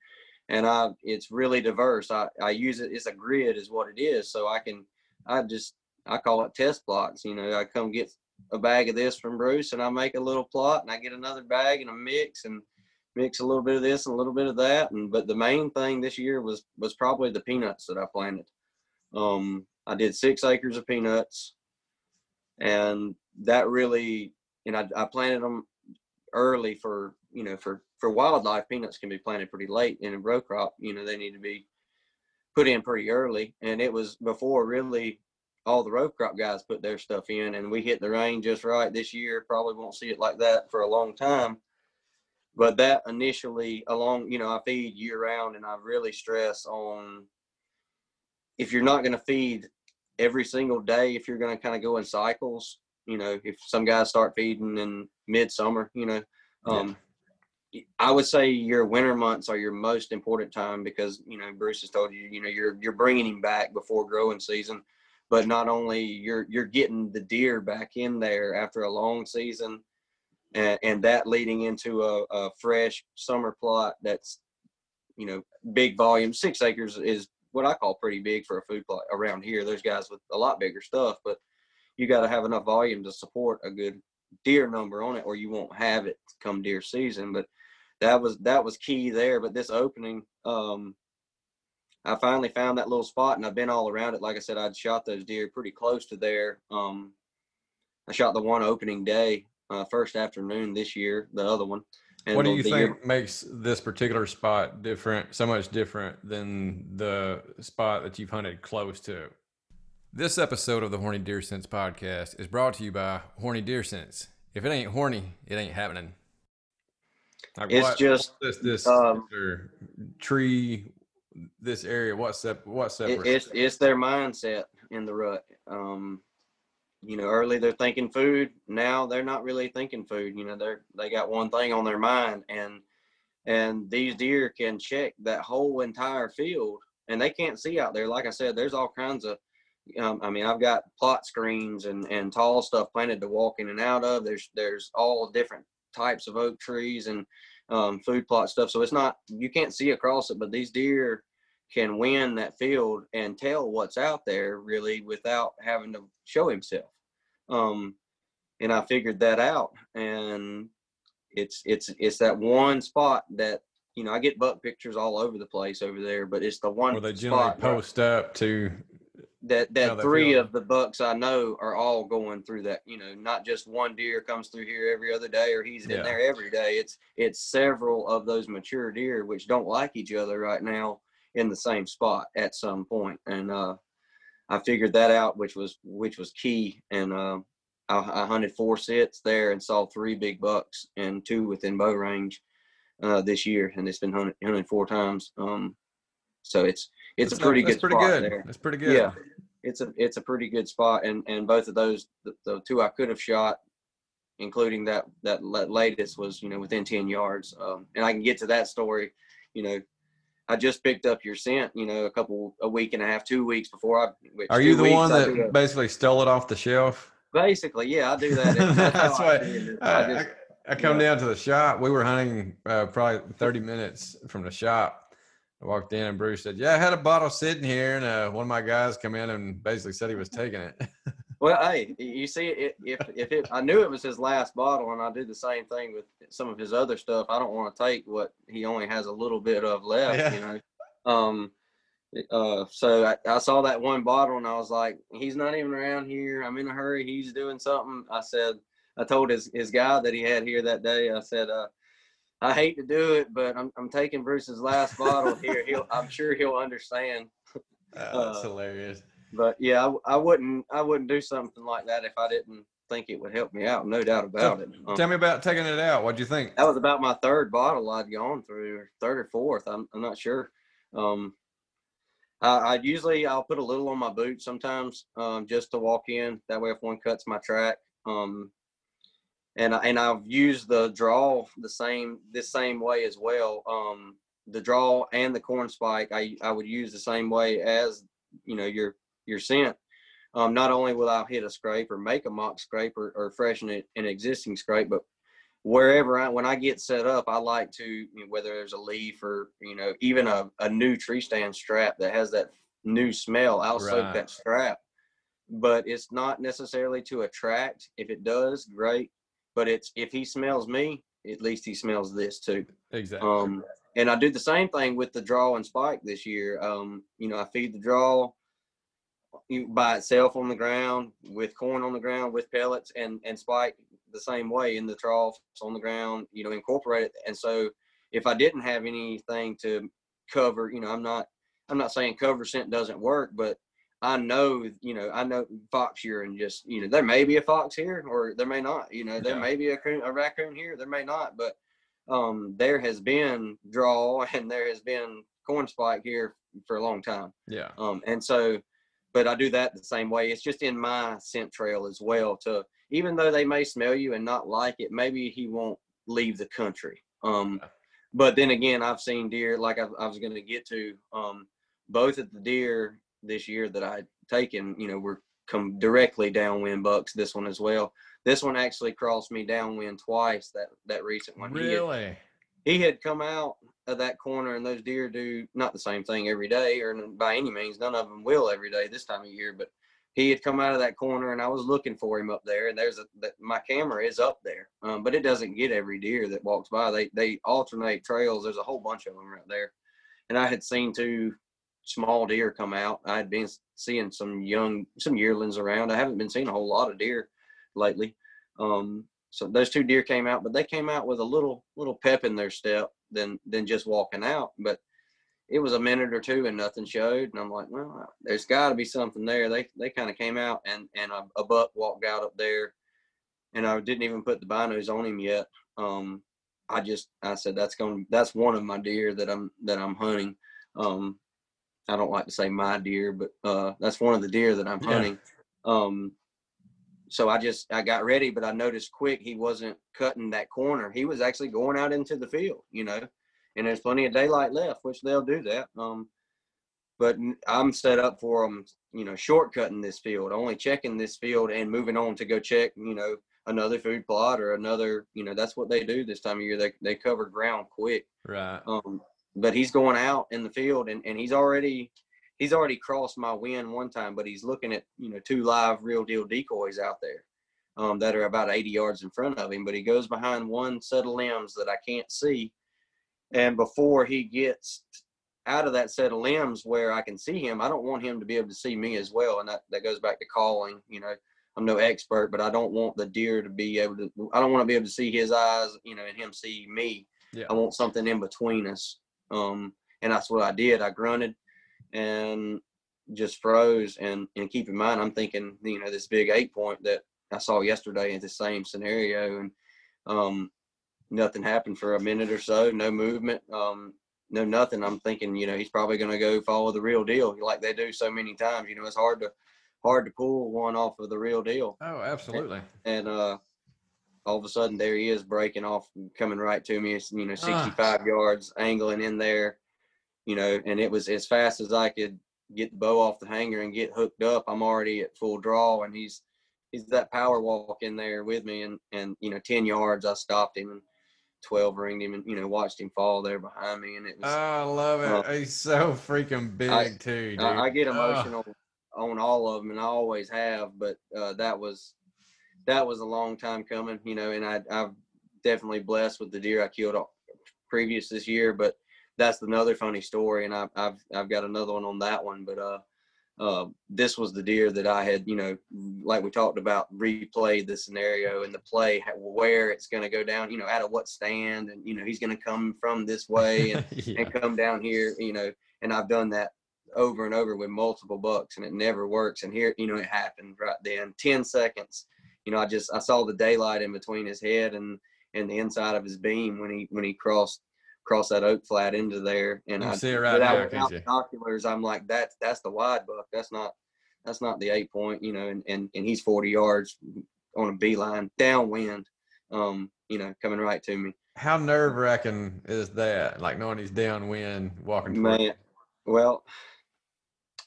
and I, it's really diverse. I, I use it, it's a grid is what it is. So I can, I just, I call it test plots. You know, I come get a bag of this from Bruce and I make a little plot and I get another bag and a mix and mix a little bit of this and a little bit of that. And, but the main thing this year was, was probably the peanuts that I planted. Um, I did six acres of peanuts and that really and I, I planted them early for you know for for wildlife. Peanuts can be planted pretty late in a row crop you know they need to be put in pretty early. And it was before really all the row crop guys put their stuff in and we hit the rain just right this year. Probably won't see it like that for a long time. But that initially along you know i feed year round and i really stress on if you're not going to feed every single day if you're going to kind of go in cycles. You know, if some guys start feeding in midsummer, you know, um, yeah. I would say your winter months are your most important time because you know Bruce has told you, you know, you're you're bringing him back before growing season, but not only you're you're getting the deer back in there after a long season, and, and that leading into a, a fresh summer plot that's you know big volume. Six acres is what I call pretty big for a food plot around here. There's guys with a lot bigger stuff, but you got to have enough volume to support a good deer number on it, or you won't have it come deer season. But that was that was key there. But this opening, um, I finally found that little spot, and I've been all around it. Like I said, I'd shot those deer pretty close to there. Um, I shot the one opening day, uh, first afternoon this year, the other one, and what do you think makes this particular spot different, so much different than the spot that you've hunted close to? This episode of the Horny Deer Sense podcast is brought to you by Horny Deer Sense. If it ain't horny, it ain't happening. Like it's what, just this this um, tree, this area. What's sep- what separates? It's it's their mindset in the rut. Um, you know, early they're thinking food. Now they're not really thinking food. You know, they're they got one thing on their mind, and and these deer can check that whole entire field, and they can't see out there. Like I said, there's all kinds of. Um, I mean, I've got plot screens and and tall stuff planted to walk in and out of. There's there's all different types of oak trees and um, food plot stuff. So it's not you can't see across it, but these deer can win that field and tell what's out there really without having to show himself. Um, and I figured that out, and it's it's it's that one spot that you know I get buck pictures all over the place over there, but it's the one. Where they generally post where, up to. That that three of the bucks I know are all going through that. You know, not just one deer comes through here every other day, or he's in yeah. there every day. It's it's several of those mature deer which don't like each other right now in the same spot at some point. And uh, I figured that out, which was which was key. And uh, I, I, hunted four sets there and saw three big bucks and two within bow range uh, this year, and it's been hunted, hunted four times. Um, so it's it's that's a pretty not, good pretty spot good. there. That's pretty good. Yeah, it's a it's a pretty good spot, and and both of those the, the two I could have shot including that that latest was you know within 10 yards um, and i can get to that story you know I just picked up your scent, you know, a couple, a week and a half, two weeks before I. Are you the weeks, one that basically stole it off the shelf? Basically, yeah, I do that. [laughs] That's, That's why I, I, I, I, come down to the shop. We were hunting uh, probably 30 minutes from the shop. I walked in and Bruce said, "Yeah, I had a bottle sitting here," and uh, one of my guys come in and basically said he was taking it. [laughs] Well, hey, you see, it, if if it, I knew it was his last bottle, and I did the same thing with some of his other stuff. I don't want to take what he only has a little bit of left, yeah. you know. Um, uh, so I, I, saw that one bottle, and I was like, he's not even around here. I'm in a hurry. He's doing something. I said, I told his his guy that he had here that day. I said, uh, I hate to do it, but I'm I'm taking Bruce's last bottle here. He'll, I'm sure he'll understand. [laughs] Oh, that's uh, hilarious but yeah, I, I, wouldn't I wouldn't do something like that if I didn't think it would help me out, no doubt about it. Um, Tell me about taking it out. What'd you think? That was about my third bottle I'd gone through, third or fourth. I'm, I'm not sure. Um, I, I, usually I'll put a little on my boot sometimes, um, just to walk in. That way, if one cuts my track, um, and I, and I've used the draw the same this same way as well. Um, the draw and the corn spike, I I would use the same way as you know your your scent. Um, not only will I hit a scrape or make a mock scrape or, or freshen it an existing scrape, but wherever I when I get set up, I like to you know, whether there's a leaf or you know even a, a new tree stand strap that has that new smell. I'll right. soak that strap, but it's not necessarily to attract. If it does, great. But it's if he smells me, at least he smells this too. Exactly. Um, and I do the same thing with the draw and spike this year. Um, you know, I feed the draw by itself on the ground with corn on the ground with pellets and and spike the same way in the troughs on the ground. You know, incorporate it. And so if I didn't have anything to cover, you know, I'm not I'm not saying cover scent doesn't work, but I know, you know, I know fox here and just, you know, there may be a fox here or there may not, you know, there yeah. may be a, a raccoon here, there may not, but um, there has been draw [laughs] and there has been corn spike here for a long time. Yeah. Um, and so, but I do that the same way. It's just in my scent trail as well to, even though they may smell you and not like it, maybe he won't leave the country. Um, but then again, I've seen deer like I, I was going to get to, um, both of the deer this year that I'd taken, you know, were come directly downwind bucks. This one as well. This one actually crossed me downwind twice. That that recent one. Really? He had, he had come out of that corner, and those deer do not the same thing every day, or by any means, none of them will every day this time of year. But he had come out of that corner, and I was looking for him up there. And there's a that my camera is up there, um, but it doesn't get every deer that walks by. They they alternate trails. There's a whole bunch of them right there, and I had seen two small deer come out. I had been seeing some young, some yearlings around. I haven't been seeing a whole lot of deer lately. Um, so those two deer came out, but they came out with a little, little pep in their step than, than just walking out. But it was a minute or two and nothing showed. And I'm like, well, there's got to be something there. They, they kind of came out and, and a, a, buck walked out up there and I didn't even put the binos on him yet. Um, I just, I said, that's going, that's one of my deer that I'm, that I'm hunting. Um, I don't like to say my deer, but uh, that's one of the deer that I'm hunting. Yeah. Um, so I just I got ready, but I noticed quick he wasn't cutting that corner. He was actually going out into the field, you know, and there's plenty of daylight left, which they'll do that. Um, but I'm set up for them, you know, shortcutting this field, only checking this field and moving on to go check, you know, another food plot or another, you know, that's what they do this time of year. They they cover ground quick. Right. Um, but he's going out in the field and, and he's already he's already crossed my wind one time, but he's looking at you know two live real deal decoys out there um, that are about 80 yards in front of him. But he goes behind one set of limbs that I can't see, and before he gets out of that set of limbs where I can see him, I don't want him to be able to see me as well. And that that goes back to calling. You know, I'm no expert, but I don't want the deer to be able to. I don't want to be able to see his eyes, you know, and him see me. Yeah. I want something in between us. Um, and that's what I did. I grunted and just froze. And and keep in mind, I'm thinking, you know, this big eight point that I saw yesterday in the same scenario, and um, nothing happened for a minute or so. No movement. Um, no nothing. I'm thinking, you know, he's probably going to go follow the real deal, like they do so many times. You know, it's hard to hard to pull one off of the real deal. Oh, absolutely. And, and uh, all of a sudden there he is breaking off, coming right to me. It's you know 65 uh. yards, angling in there, you know, and it was as fast as I could get the bow off the hanger and get hooked up. I'm already at full draw, and he's he's that power walk in there with me, and and you know 10 yards I stopped him and 12 ringed him and you know watched him fall there behind me, and it was. Oh, I love it. Uh, he's so freaking big I, too, dude. I, I get emotional. On all of them, and I always have, but uh, that was that was a long time coming, you know, and I, I've definitely blessed with the deer I killed previous this year, but that's another funny story. And I've, I've, I've got another one on that one, but, uh, uh, this was the deer that I had, you know, like we talked about, replayed the scenario and the play where it's going to go down, you know, out of what stand, and you know he's going to come from this [laughs] way and, yeah. and come down here, you know. And I've done that over and over with multiple bucks, and it never works. And here, you know, it happened right then, ten seconds you know, I just I saw the daylight in between his head and and the inside of his beam when he when he crossed crossed that oak flat into there. And I see it right without, binoculars, I'm like, that's that's the wide buck. That's not that's not the eight point, you know, and, and, and he's 40 yards on a beeline downwind, um, you know, coming right to me. How nerve wracking is that? Like knowing he's downwind walking toward you? Well,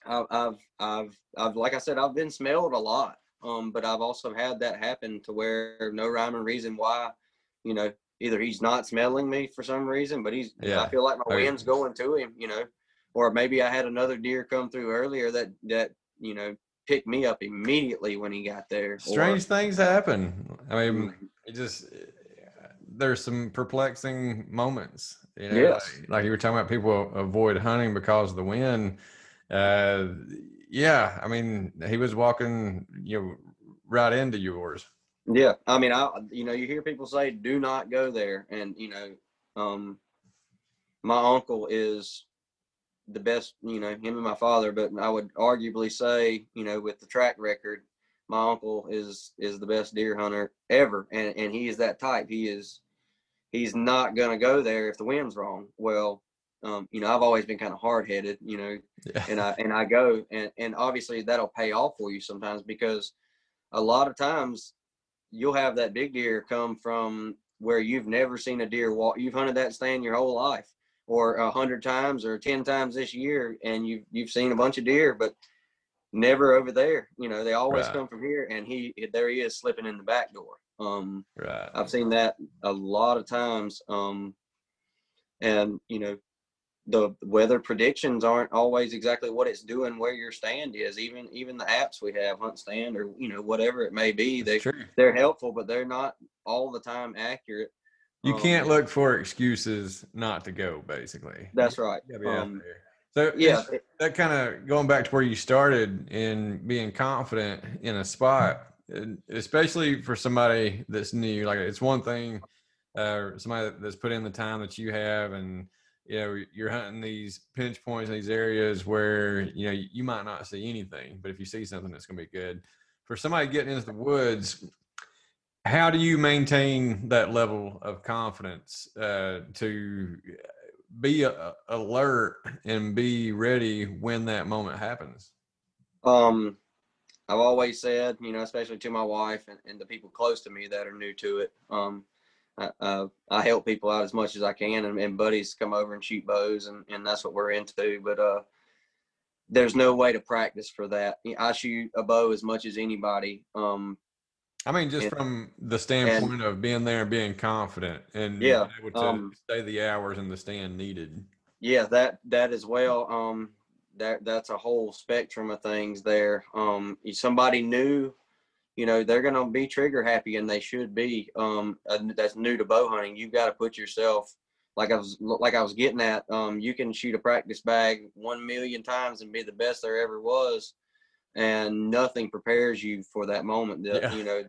I've, I've, I've, I've, like I said, I've been smelled a lot. Um, but I've also had that happen to where no rhyme or reason why, you know, either he's not smelling me for some reason, but he's, Yeah. I feel like my wind's going to him, you know, or maybe I had another deer come through earlier that, that, you know, picked me up immediately when he got there. or- Strange things happen. I mean, Mm, it just there's some perplexing moments. You know, Yes. like, like you were talking about people avoid hunting because of the wind. Uh, yeah, I mean, he was walking, you know, right into yours. Yeah, I mean, I you know, you hear people say, "Do not go there," and you know, um, my uncle is the best. You know, him and my father, but I would arguably say, you know, with the track record, my uncle is is the best deer hunter ever, and and he is that type. He is, he's not gonna go there if the wind's wrong. Well, um, you know, I've always been kind of hard headed, you know, Yeah. and I and I go and and obviously that'll pay off for you sometimes because a lot of times you'll have that big deer come from where you've never seen a deer walk. You've hunted that stand your whole life, or a hundred times, or ten times this year, and you've you've seen a bunch of deer, but never over there. You know, they always Right. come from here, and he there he is slipping in the back door. Um, right. I've seen that a lot of times. Um, and you know, the weather predictions aren't always exactly what it's doing where your stand is. Even even the apps we have, HuntStand or you know whatever it may be, they they're helpful, but they're not all the time accurate. You Um, can't look for excuses not to go. Basically, That's right. You gotta be out Um. So yeah, that kind of going back to where you started in being confident in a spot, especially for somebody that's new. Like it's one thing, uh, somebody that's put in the time that you have, and you know you're hunting these pinch points in these areas where you know you might not see anything, but if you see something, that's going to be good. For somebody getting into the woods, how do you maintain that level of confidence uh, to be uh, alert and be ready when that moment happens. Um, I've always said, you know, especially to my wife and, and the people close to me that are new to it. Um, I, uh, I help people out as much as I can, and, and buddies come over and shoot bows, and, and that's what we're into. But uh, there's no way to practice for that. I shoot a bow as much as anybody. Um, I mean, just And- from the standpoint of being there and being confident and Yeah, being able to um, stay the hours in the stand needed. yeah, that that as well. Um, that that's a whole spectrum of things there. Um, somebody new, you know, they're gonna be trigger happy, and they should be. Um, that's new to bow hunting. You've got to put yourself like I was like I was getting at. Um, you can shoot a practice bag one million times and be the best there ever was, and nothing prepares you for that moment. The, Yeah. You know,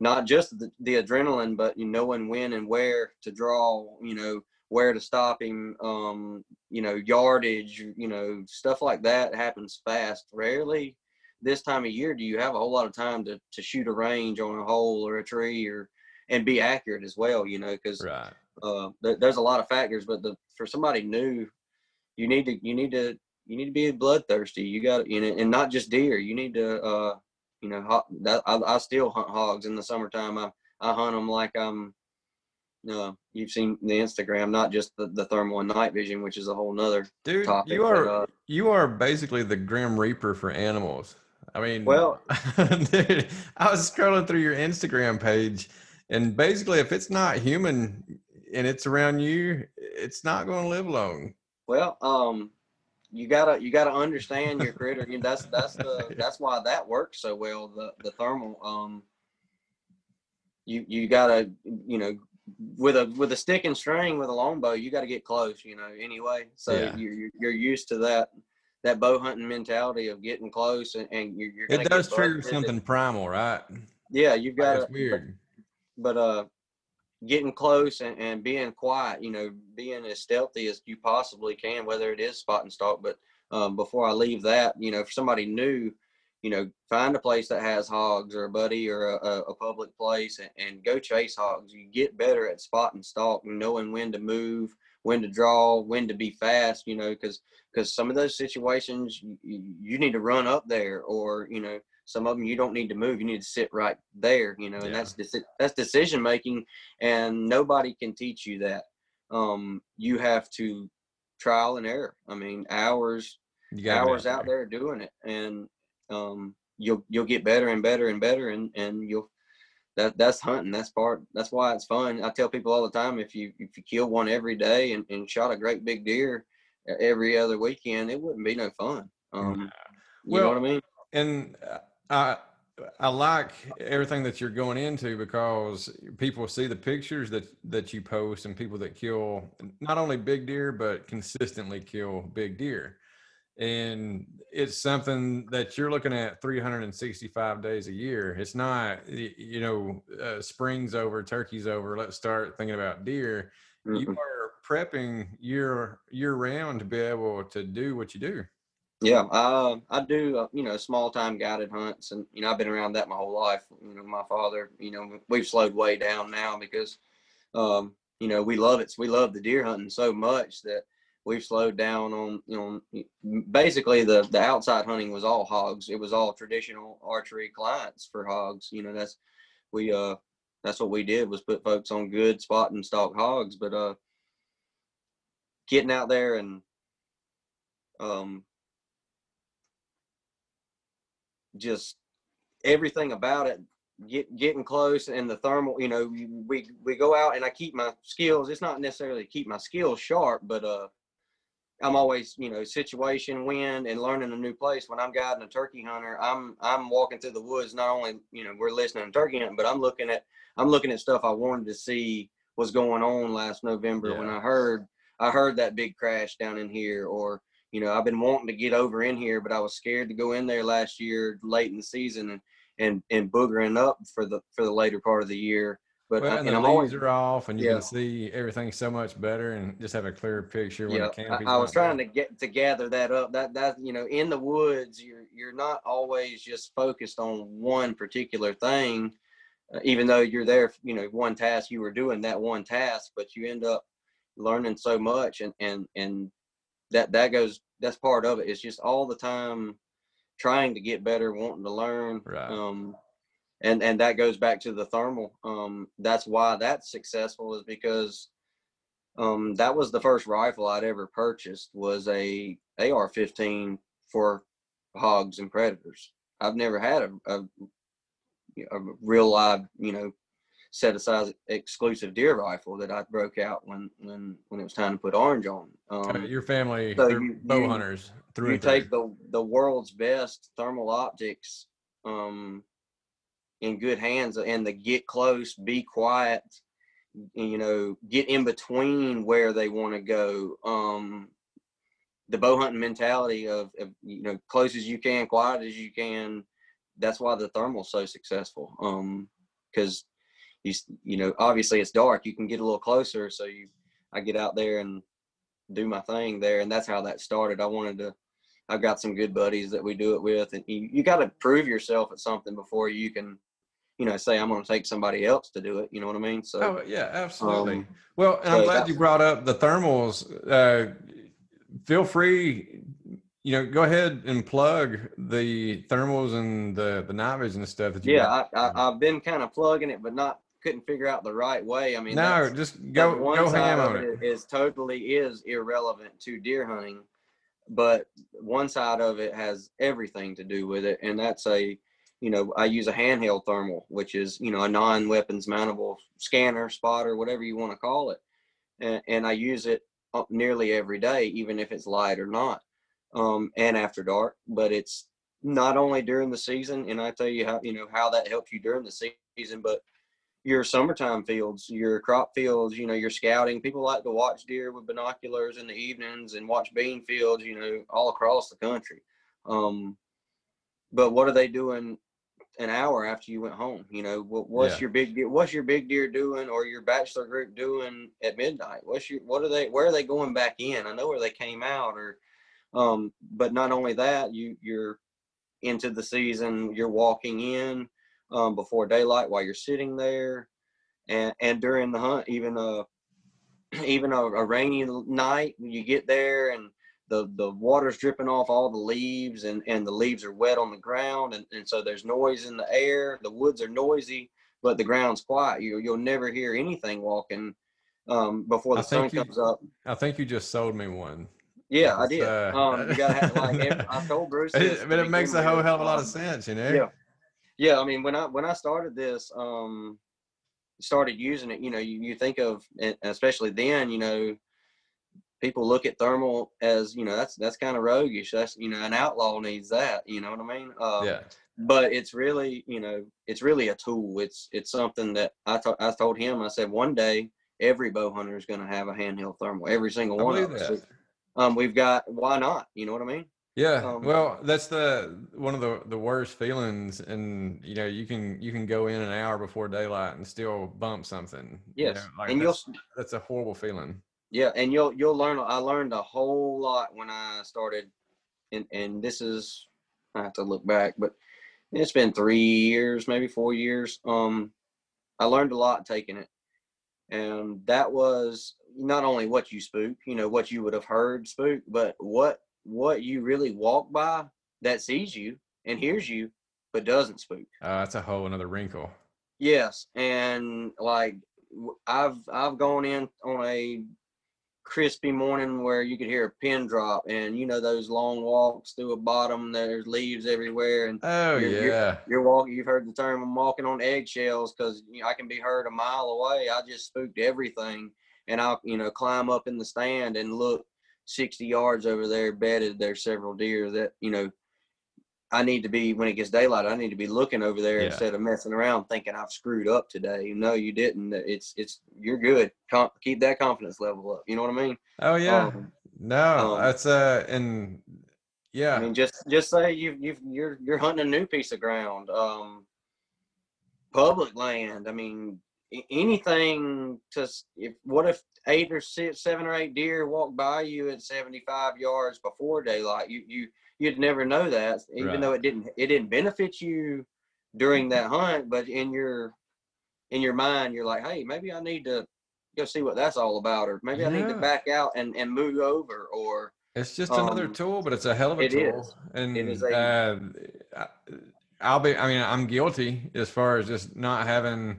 not just the, the adrenaline, but you knowing when and where to draw. You know, where to stop him. Um, you know, yardage. You know, stuff like that happens fast. Rarely this time of year do you have a whole lot of time to to shoot a range on a hole or a tree or and be accurate as well. You know, because Right. uh, there, there's a lot of factors, but the, for somebody new, you need to you need to you need to be bloodthirsty. You got you know, and not just deer. You need to uh, you know, ho- that, I, I still hunt hogs in the summertime. I I hunt them like I'm. Uh, you've seen the Instagram, not just the, the thermal and night vision, which is a whole nother Dude, topic. you but, are uh, you are basically the grim reaper for animals. I mean, Well- [laughs] dude, I was scrolling through your Instagram page, and basically, if it's not human and it's around you, it's not going to live long. Well, um, you gotta you gotta understand your critter. You know, that's that's the [laughs] that's why that works so well. The the thermal. Um, you you gotta you know with a with a stick and string with a longbow, you got to get close. You know, anyway. So Yeah. you're you're- you're used to that that bow hunting mentality of getting close, and, and you're, you're It does trigger something primal, right? Yeah, you've got it's weird. but uh getting close and, and being quiet you know being as stealthy as you possibly can whether it is spot and stalk but um, before i leave that you know for somebody new you know, find a place that has hogs or a buddy or a, a public place and, and, go chase hogs. You get better at spot and stalk knowing when to move, when to draw, when to be fast, you know, because because some of those situations you, you, need to run up there or, you know, some of them you don't need to move. You need to sit right there, you know, and yeah. that's that's decision making and nobody can teach you that. Um, you have to trial and error. I mean, hours hours out there doing it and um, you'll you'll get better and better and better, and and you'll that that's hunting. That's part. That's why it's fun. I tell people all the time if you if you kill one every day and, and shot a great big deer every other weekend, it wouldn't be no fun. Um, you well, know what I mean? And uh, I I like everything that you're going into because people see the pictures that that you post and people that kill not only big deer but consistently kill big deer and it's something that you're looking at 365 days a year. It's not you know uh, spring's over turkey's over let's start thinking about deer. Mm-hmm. you are prepping year year round to be able to do what you do. Yeah uh, i do uh, you know small time guided hunts and you know i've been around that my whole life. You know my father you know we've slowed way down now because um, you know we love it we love the deer hunting so much that we've slowed down on you know basically the the outside hunting was all hogs. It was all traditional archery clients for hogs. You know that's we uh that's what we did was put folks on good spot and stalk hogs. But uh getting out there and um just everything about it get getting close and the thermal you know we we go out and i keep my skills it's not necessarily keep my skills sharp but uh I'm always, you know, situation, wind, and learning a new place. When I'm guiding a turkey hunter, I'm I'm walking through the woods. Not only, you know, we're listening to turkey hunting, but I'm looking at I'm looking at stuff I wanted to see was going on last November yeah. when I heard I heard that big crash down in here, or you know, I've been wanting to get over in here, but I was scared to go in there last year late in the season and and and boogering up for the for the later part of the year but well, and, and the I'm leaves always, are off, and you yeah. can see everything so much better, and just have a clear picture. When yeah, I, I was trying to get to gather that up. That that you know, in the woods, you're you're not always just focused on one particular thing, uh, even though you're there. You know, one task you were doing that one task, but you end up learning so much, and and and that that goes. That's part of it. It's just all the time trying to get better, wanting to learn. Right. Um, and and that goes back to the thermal. Um, that's why that's successful is because um, that was the first rifle I'd ever purchased was a AR-15 for hogs and predators. I've never had a, a, a real live, you know, set aside exclusive deer rifle that I broke out when when when it was time to put orange on. Um, Your family, so you, bow you, hunters. Through you take the the world's best thermal optics um, in good hands and the get close, be quiet, you know, get in between where they want to go. Um, the bow hunting mentality of, of, you know, close as you can, quiet as you can. That's why the thermal's so successful. Um, because you you know, obviously it's dark. You can get a little closer, so you I get out there and do my thing there, and that's how that started. I wanted to. I've got some good buddies that we do it with, and you, you got to prove yourself at something before you can you know, say I'm going to take somebody else to do it. You know what I mean? So, oh, yeah, absolutely. Um, well, and I'm glad you brought up the thermals. Uh, feel free, you know, go ahead and plug the thermals and the the night vision and stuff that you. Yeah, I, I, have been kind of plugging it, but not couldn't figure out the right way. I mean, no, just go go ham on it. Is totally is irrelevant to deer hunting, but one side of it has everything to do with it, and that's a you know, I use a handheld thermal, which is, you know, a non-weapons mountable scanner, spotter, whatever you want to call it. And, and I use it nearly every day, even if it's light or not, um, and after dark. But it's not only during the season, and I tell you how, you know, how that helps you during the season, but your summertime fields, your crop fields, you know, your scouting. People like to watch deer with binoculars in the evenings and watch bean fields, you know, all across the country. Um, but what are they doing an hour after you went home. You know, what, what's yeah. your big deer? What's your big deer doing, or your bachelor group doing at midnight? What's your what are they? Where are they going back in? I know where they came out, or, um, but not only that, you you're into the season, you're walking in um, before daylight while you're sitting there, and and during the hunt, even a [clears throat] even a, a rainy night, when you get there and the the water's dripping off all the leaves and and the leaves are wet on the ground and, and so there's noise in the air the woods are noisy but the ground's quiet. You you'll never hear anything walking um, before the sun you, comes up. I think you just sold me one. Yeah i did. uh, um, you gotta have like [laughs] i told bruce this, but it makes a whole hell of a lot of sense you know? Yeah. Yeah i mean when i when i started this um started using it you know you, you think of especially then you know people look at thermal as you know that's that's kind of roguish. That's you know an outlaw needs that. You know what I mean? Um, yeah. But it's really you know it's really a tool. It's it's something that I I told him. I said one day every bow hunter is going to have a handheld thermal. Every single I one of us. Um, we've got why not? You know what I mean? Yeah. Um, well, that's the one of the the worst feelings, and you know you can you can go in an hour before daylight and still bump something. Yes. You know, like and that's, you'll that's a horrible feeling. Yeah, and you'll you'll learn. I learned a whole lot when I started, and and this is I have to look back, but it's been three years, maybe four years. Um, I learned a lot taking it, and that was not only what you spook, you know, what you would have heard spook, but what what you really walk by that sees you and hears you, but doesn't spook. Uh, that's a whole another wrinkle. Yes, and like I've I've gone in on a crispy morning where you could hear a pin drop and you know those long walks through a bottom there's leaves everywhere and oh you're, yeah. you're, you're, walking you've heard the term i'm walking on eggshells because you know, i can be heard a mile away. I just spooked everything and i'll you know climb up in the stand and look 60 yards over there bedded there's several deer that you know I need to be when it gets daylight. I need to be looking over there yeah. instead of messing around thinking I've screwed up today. No, you didn't. It's it's you're good. Com- keep that confidence level up. You know what I mean? Oh yeah. Um, no, um, that's uh, and yeah. I mean, just just say you you you're you're hunting a new piece of ground, um, public land. I mean, anything to if what if eight or six, seven or eight deer walk by you at 75 yards before daylight? You you you'd never know that, even right. though it didn't it didn't benefit you during that hunt, but in your in your mind, you're like, hey, maybe I need to go see what that's all about, or maybe yeah. I need to back out and and move over, or it's just another um, tool, but it's a hell of a tool. Is. And it is a, uh, I'll be. I mean, I'm guilty as far as just not having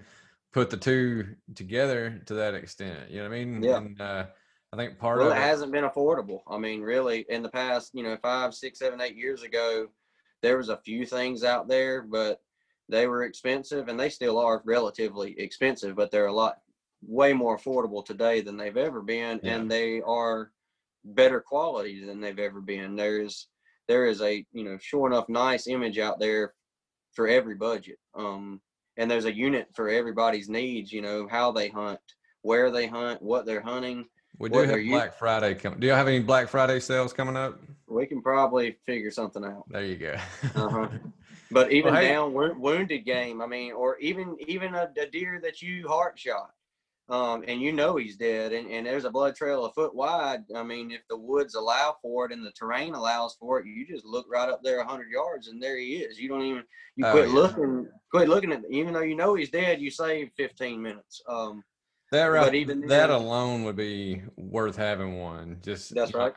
put the two together to that extent. You know what I mean? Yeah. And, uh, I think part well, of it, it hasn't been affordable. I mean, really, in the past, you know, five, six, seven, eight years ago, there was a few things out there, but they were expensive, and they still are relatively expensive, but they're a lot way more affordable today than they've ever been, yeah. and they are better quality than they've ever been. There's there is a you know sure enough nice image out there for every budget. Um, and there's a unit for everybody's needs. You know how they hunt, where they hunt, what they're hunting we do have Black Friday coming. Do you have any Black Friday sales coming up? We can probably figure something out. There you go. [laughs] uh-huh. But even well, hey. down wounded game, I mean, or even even a, a deer that you heart shot, um, and you know he's dead, and, and there's a blood trail a foot wide. I mean, if the woods allow for it and the terrain allows for it, you just look right up there hundred yards, and there he is. You don't even you oh, quit yeah. looking, quit looking at, even though you know he's dead. You save fifteen minutes. Um, that right, even that then, alone would be worth having one. Just that's right.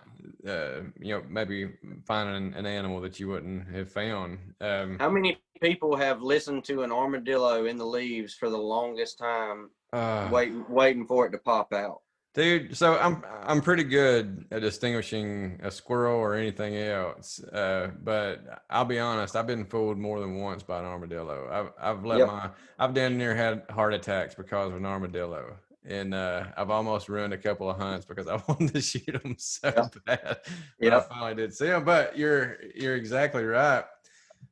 Uh, you know, maybe finding an animal that you wouldn't have found. Um, How many people have listened to an armadillo in the leaves for the longest time, uh, waiting waiting for it to pop out? Dude, so I'm I'm pretty good at distinguishing a squirrel or anything else. Uh, but I'll be honest, I've been fooled more than once by an armadillo. I've I've let yep. my I've damn near had heart attacks because of an armadillo, and uh, I've almost ruined a couple of hunts because I [laughs] wanted to shoot them so yep. bad. Yeah, I finally did see them. But you're you're exactly right,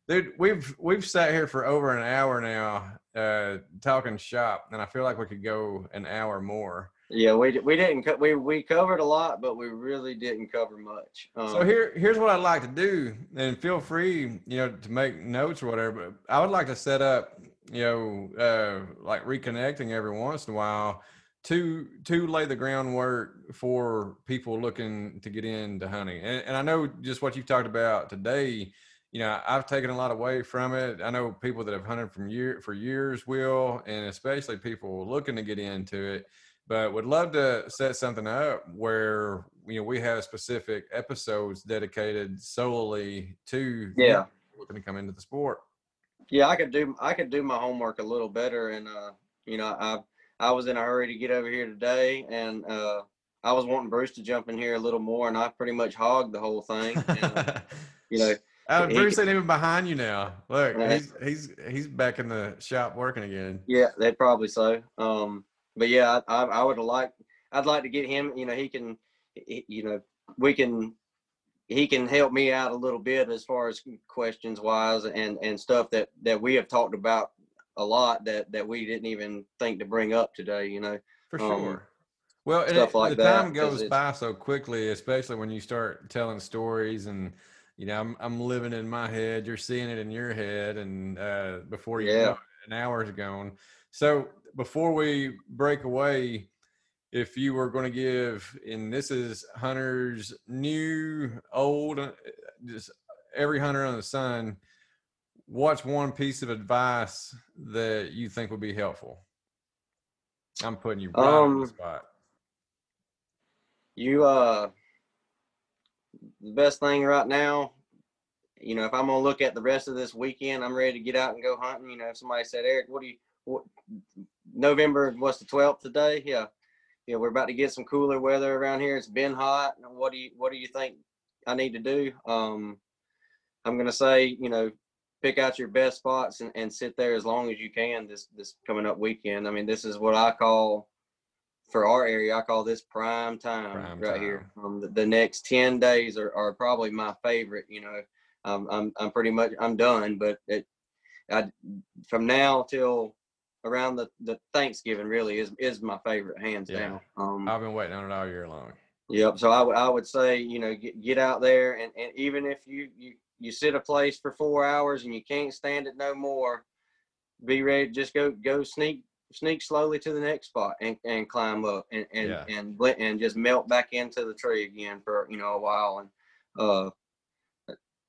dude. We've we've sat here for over an hour now, uh, talking shop, and I feel like we could go an hour more. Yeah, we we didn't we we covered a lot, but we really didn't cover much. Um, so here here's what I'd like to do, and feel free, you know, to make notes or whatever. But I would like to set up, you know, uh, like reconnecting every once in a while to to lay the groundwork for people looking to get into hunting. And, and I know just what you've talked about today you know, I've taken a lot away from it. I know people that have hunted from year for years will, and especially people looking to get into it. But would love to set something up where you know we have specific episodes dedicated solely to yeah looking to come into the sport. Yeah, I could do I could do my homework a little better, and uh, you know, I I was in a hurry to get over here today, and uh, I was wanting Bruce to jump in here a little more, and I pretty much hogged the whole thing. And, you know, [laughs] uh, Bruce ain't even behind you now. Look, he's he's he's back in the shop working again. Yeah, they probably so. Um, but yeah, I, I would like I'd like to get him. You know, he can, he, you know, we can he can help me out a little bit as far as questions wise and and stuff that that we have talked about a lot that that we didn't even think to bring up today you know for um, sure well and it, like the that, time goes by so quickly especially when you start telling stories and you know i'm, I'm living in my head you're seeing it in your head and uh before you yeah. know an hour's gone so before we break away if you were going to give, and this is hunters, new, old, uh, just every hunter on the sun, what's one piece of advice that you think would be helpful? I'm putting you right um, on the spot. You, uh, the best thing right now, you know, if I'm gonna look at the rest of this weekend, I'm ready to get out and go hunting. You know, if somebody said, Eric, what do you, what, November, what's the 12th today? Yeah yeah, we're about to get some cooler weather around here. It's been hot. What do you what do you think I need to do? Um, I'm gonna say, you know, pick out your best spots and, and sit there as long as you can this this coming up weekend. I mean, this is what I call for our area, I call this prime time prime right time. here. Um, the, the, next 10 days are, are probably my favorite, you know, um, I'm, I'm pretty much, I'm done, but it, I, from now till around the, the Thanksgiving really is is my favorite, hands yeah. down. Um, I've been waiting on it all year long. Yep. So I would I would say you know get get out there and, and even if you you you sit a place for four hours and you can't stand it no more, be ready just go go sneak sneak slowly to the next spot and, and climb up and and yeah. and and just melt back into the tree again for you know a while and uh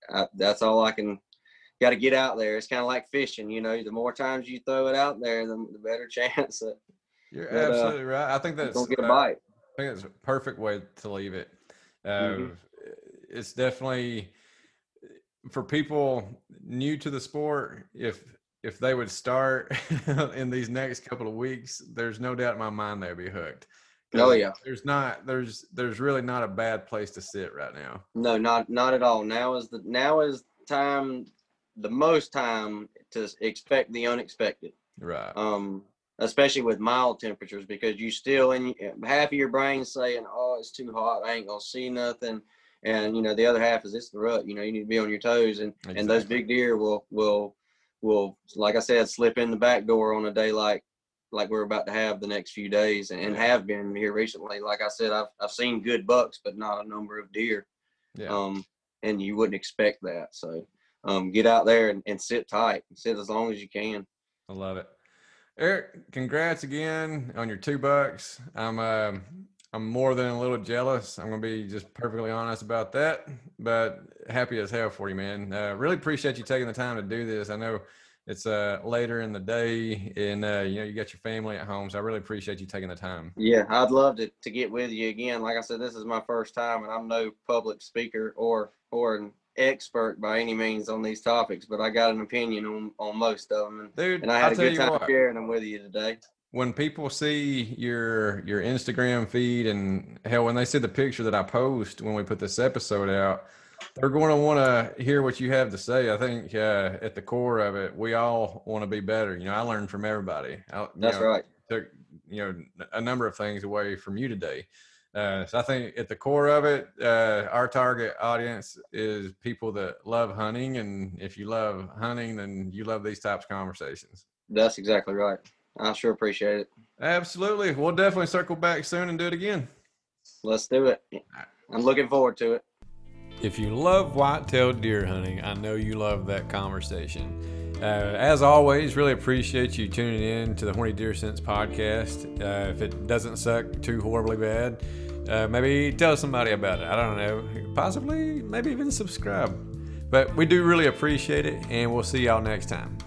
I, that's all I can got to get out there. It's kind of like fishing, you know. The more times you throw it out there, the, the better [laughs] chance that you're that, uh, absolutely uh, right. I think that's don't get a bite. I think that's a perfect way to leave it. Uh, mm-hmm. It's definitely for people new to the sport. If if they would start [laughs] in these next couple of weeks, there's no doubt in my mind they'd be hooked. Oh yeah. There's not there's there's really not a bad place to sit right now. No, not not at all. Now is the now is time the most time to expect the unexpected. Right. Um, especially with mild temperatures because you still in half of your brain saying, "Oh, it's too hot. I ain't gonna see nothing," and you know the other half is it's the rut. You know, you need to be on your toes, and exactly. and those big deer will will will like I said slip in the back door on a day like like we're about to have the next few days and, and have been here recently. Like I said, I've I've seen good bucks, but not a number of deer. Yeah. Um, and you wouldn't expect that. So um, get out there and, and sit tight and sit as long as you can. I love it. Eric, congrats again on your two bucks. I'm uh, I'm more than a little jealous. I'm gonna be just perfectly honest about that, but happy as hell for you, man. Uh, really appreciate you taking the time to do this. I know it's uh later in the day and uh you know you got your family at home so i really appreciate you taking the time yeah i'd love to, to get with you again like i said this is my first time and i'm no public speaker or or an expert by any means on these topics, but I got an opinion on, on most of them. And, Dude, and I had I'll a good time what, sharing them with you today. When people see your your Instagram feed and hell, when they see the picture that I post when we put this episode out, they're going to want to hear what you have to say. I think uh, at the core of it, we all want to be better. You know, I learned from everybody. I, That's know, right. Took you know a number of things away from you today. Uh, so I think at the core of it, uh, our target audience is people that love hunting, and if you love hunting, then you love these types of conversations. That's exactly right. I sure appreciate it. Absolutely. We'll definitely circle back soon and do it again. Let's do it. I'm looking forward to it. If you love whitetail deer hunting, I know you love that conversation. Uh, as always, really appreciate you tuning in to the Horny Deer Sense podcast. Uh, if it doesn't suck too horribly bad, uh, maybe tell somebody about it. I don't know. Possibly, maybe even subscribe. But we do really appreciate it, and we'll see y'all next time.